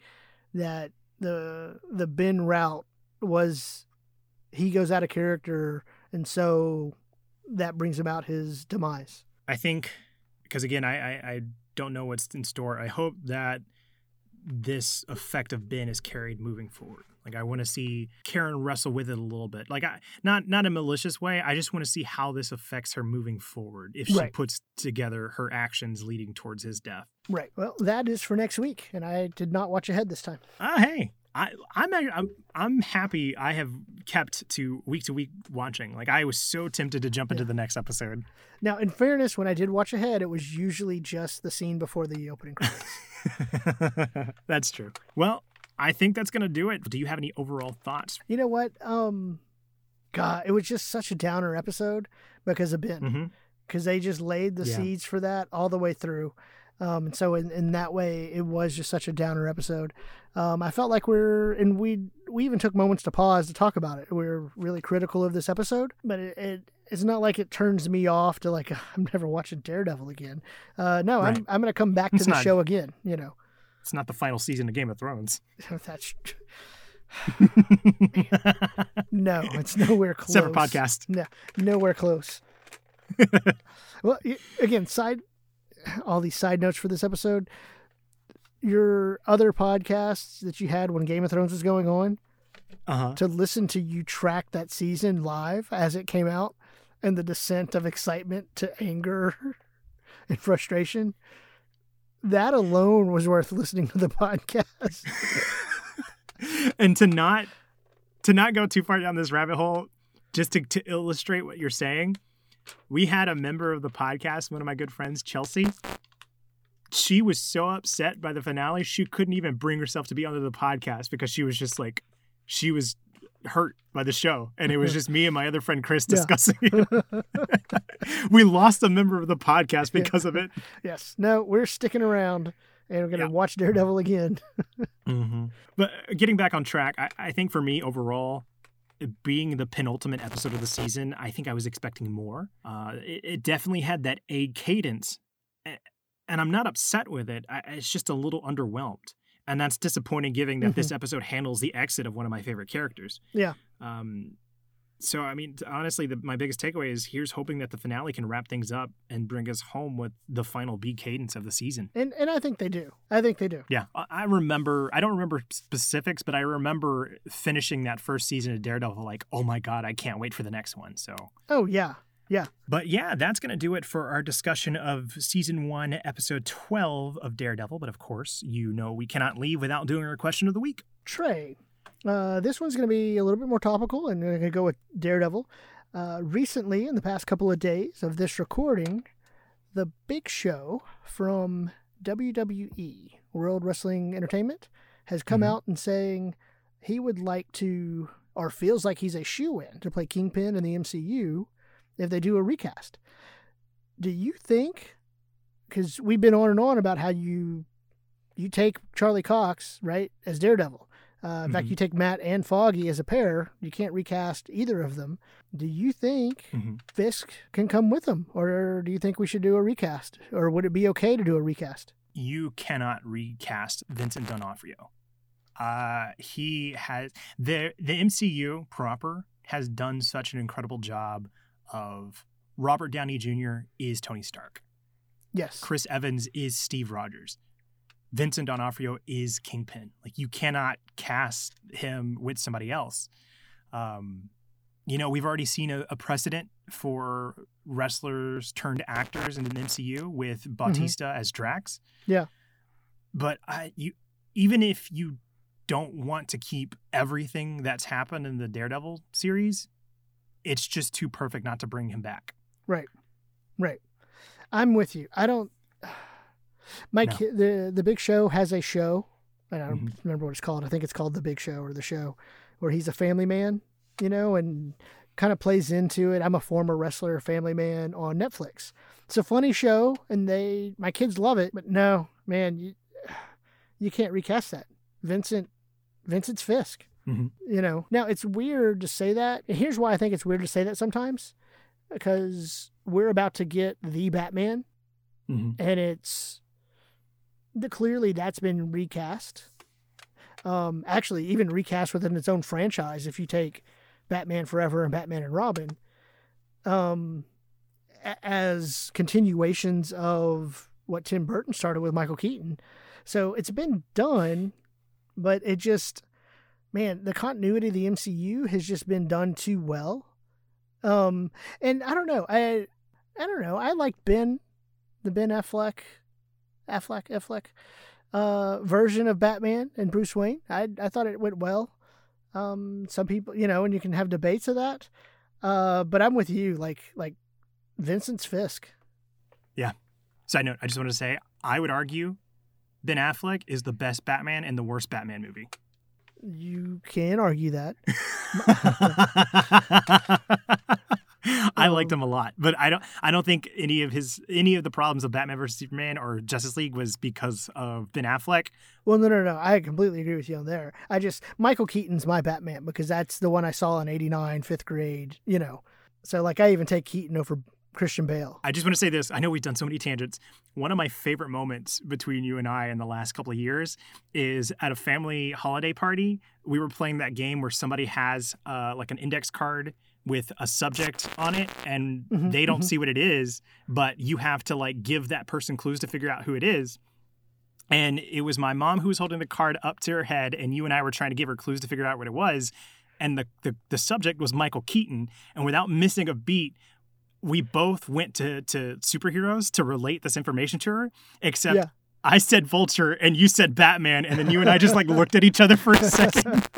that the the Ben route was he goes out of character, and so that brings about his demise. I think because again, I, I I don't know what's in store. I hope that this effect of Ben is carried moving forward. Like I want to see Karen wrestle with it a little bit. Like I not not a malicious way. I just want to see how this affects her moving forward if she Right. puts together her actions leading towards his death. Right. Well, that is for next week, and I did not watch ahead this time. Ah, hey. I, I'm, I'm I'm happy I have kept to week to week watching. Like I was so tempted to jump into the next episode. Now, in fairness, when I did watch ahead, it was usually just the scene before the opening credits. that's true. Well, I think that's gonna do it. Do you have any overall thoughts? you know what? Um, God, it was just such a downer episode because of Ben, Mm-hmm. because they just laid the Yeah. seeds for that all the way through. Um, and so in, in that way, it was just such a downer episode. Um, I felt like we're, and we we even took moments to pause to talk about it. We are really critical of this episode, but it, it it's not like it turns me off to like I'm never watching Daredevil again. Uh, no, Right. I'm I'm gonna come back to It's the not- show again. You know, It's not the final season of Game of Thrones. that's no, it's nowhere close. Separate podcast. No, nowhere close. well, again, side all these side notes for this episode. Your other podcasts that you had when Game of Thrones was going on, Uh huh. to listen to you track that season live as it came out and the descent of excitement to anger and frustration, that alone was worth listening to the podcast. and to not to not go too far down this rabbit hole, just to, to illustrate what you're saying, we had a member of the podcast, one of my good friends, Chelsea. She was so upset by the finale, she couldn't even bring herself to be on the podcast because she was just like, she was hurt by the show. And it was just me and my other friend Chris Yeah. discussing it. we lost a member of the podcast Yeah. because of it. yes, no, we're sticking around and we're going to Yeah. watch Daredevil again. Mm-hmm. But getting back on track, I, I think for me overall, being the penultimate episode of the season, I think I was expecting more. Uh, it, it definitely had that A cadence, and I'm not upset with it. I, it's just a little underwhelmed, and that's disappointing, given that this episode handles the exit of one of my favorite characters. Yeah. Um. So I mean, honestly, the, my biggest takeaway is here's hoping that the finale can wrap things up and bring us home with the final B cadence of the season. And and I think they do. I think they do. Yeah, I remember. I don't remember specifics, but I remember finishing that first season of Daredevil. Like, oh my god, I can't wait for the next one. So, Oh yeah. yeah. but yeah, that's gonna do it for our discussion of season one, episode twelve of Daredevil. But of course, you know we cannot leave without doing our question of the week. Trey. Uh, this one's going to be a little bit more topical, and we're going to go with Daredevil. Uh, recently, in the past couple of days of this recording, the Big Show from WWE, World Wrestling Entertainment, has come Mhm. out and saying he would like to, or feels like he's a shoe in to play Kingpin in the MCU if they do a recast. Do you think? Because we've been on and on about how you you take Charlie Cox right as Daredevil. Uh, in fact, Mhm. you take Matt and Foggy as a pair. You can't recast either of them. Do you think Mhm. Fisk can come with them, or do you think we should do a recast, or would it be okay to do a recast? you cannot recast Vincent D'Onofrio. Uh, he has the the MCU proper has done such an incredible job of Robert Downey Jr. is Tony Stark. Yes. Chris Evans is Steve Rogers. Vincent D'Onofrio is Kingpin. Like you cannot cast him with somebody else. Um, you know, we've already seen a, a precedent for wrestlers turned actors in the MCU with Bautista as Drax. Yeah. But I, you, even if you don't want to keep everything that's happened in the Daredevil series, it's just too perfect not to bring him back. Right. Right. I'm with you. I don't. My No. the the Big Show has a show. I don't Mhm. remember what it's called. I think it's called The Big Show or The Show, where he's a family man, you know, and kind of plays into it. I'm a former wrestler, family man on Netflix. It's a funny show, and they my kids love it. But no, man, you you can't recast that. Vincent Vincent's Fisk. Mhm. You know. Now it's weird to say that. And here's why I think it's weird to say that sometimes, because we're about to get the Batman and it's the clearly that's been recast. Um, actually, even recast within its own franchise. If you take Batman Forever and Batman and Robin, um, a- as continuations of what Tim Burton started with Michael Keaton, so it's been done, but it just, man, the continuity of the MCU has just been done too well. Um, and I don't know, I, I don't know, I like Ben the Ben Affleck, Affleck, Affleck, uh, version of Batman and Bruce Wayne. I I thought it went well. Um, some people, you know, and you can have debates of that. Uh, but I'm with you. Like like Vincent's Fisk. Yeah. Side note, I just wanted to say, I would argue Ben Affleck is the best Batman and the worst Batman movie. You can argue that. I liked him a lot, but I don't. I don't think any of his any of the problems of Batman versus Superman or Justice League was because of Ben Affleck. Well, no, no, no. I completely agree with you on there. I just Michael Keaton's my Batman because that's the one I saw in '89, fifth grade. You know, so like I even take Keaton over Christian Bale. I just want to say this. I know we've done so many tangents. One of my favorite moments between you and I in the last couple of years is at a family holiday party. We were playing that game where somebody has uh, like an index card with a subject on it and Mhm, they don't mhm. see what it is, but you have to like give that person clues to figure out who it is. And it was my mom who was holding the card up to her head, and you and I were trying to give her clues to figure out what it was. And the, the, the subject was Michael Keaton. And without missing a beat, we both went to, to superheroes to relate this information to her, except Yeah. I said Vulture and you said Batman. And then you and I just like looked at each other for a second.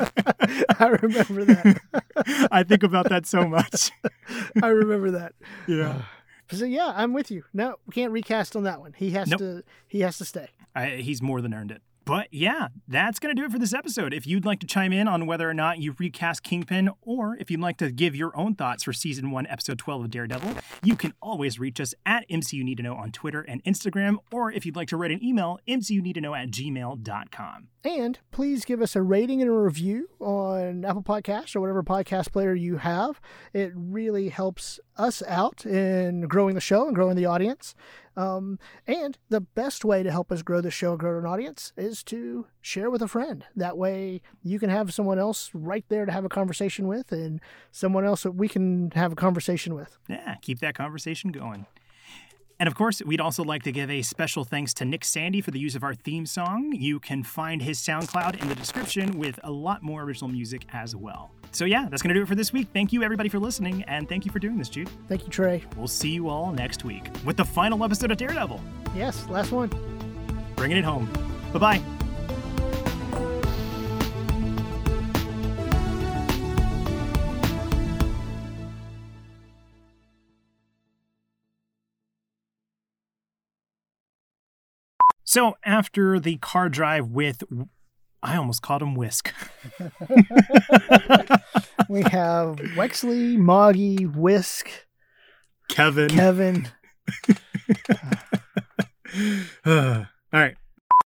I remember that. I think about that so much. I remember that. Yeah. Uh, so yeah, I'm with you. No, we can't recast on that one. He has Nope. to. He has to stay. I, he's more than earned it. But yeah, that's going to do it for this episode. If you'd like to chime in on whether or not you recast Kingpin, or if you'd like to give your own thoughts for season one, episode 12 of Daredevil, you can always reach us at MCU Need to Know on Twitter and Instagram, or if you'd like to write an email, MCU Need to Know at gmail.com. And please give us a rating and a review on Apple Podcasts or whatever podcast player you have. It really helps us out in growing the show and growing the audience. Um, and the best way to help us grow the show grow an audience is to share with a friend. That way you can have someone else right there to have a conversation with and someone else that we can have a conversation with. Yeah, keep that conversation going. And of course, we'd also like to give a special thanks to Nick Sandy for the use of our theme song. You can find his SoundCloud in the description with a lot more original music as well. So, yeah, that's going to do it for this week. Thank you, everybody, for listening, and thank you for doing this, Jude. Thank you, Trey. We'll see you all next week with the final episode of Daredevil. Yes, last one. Bringing it home. Bye bye. So after the car drive with, I almost called him Whisk. we have Wexley, Moggy, Whisk, Kevin. Kevin. All right.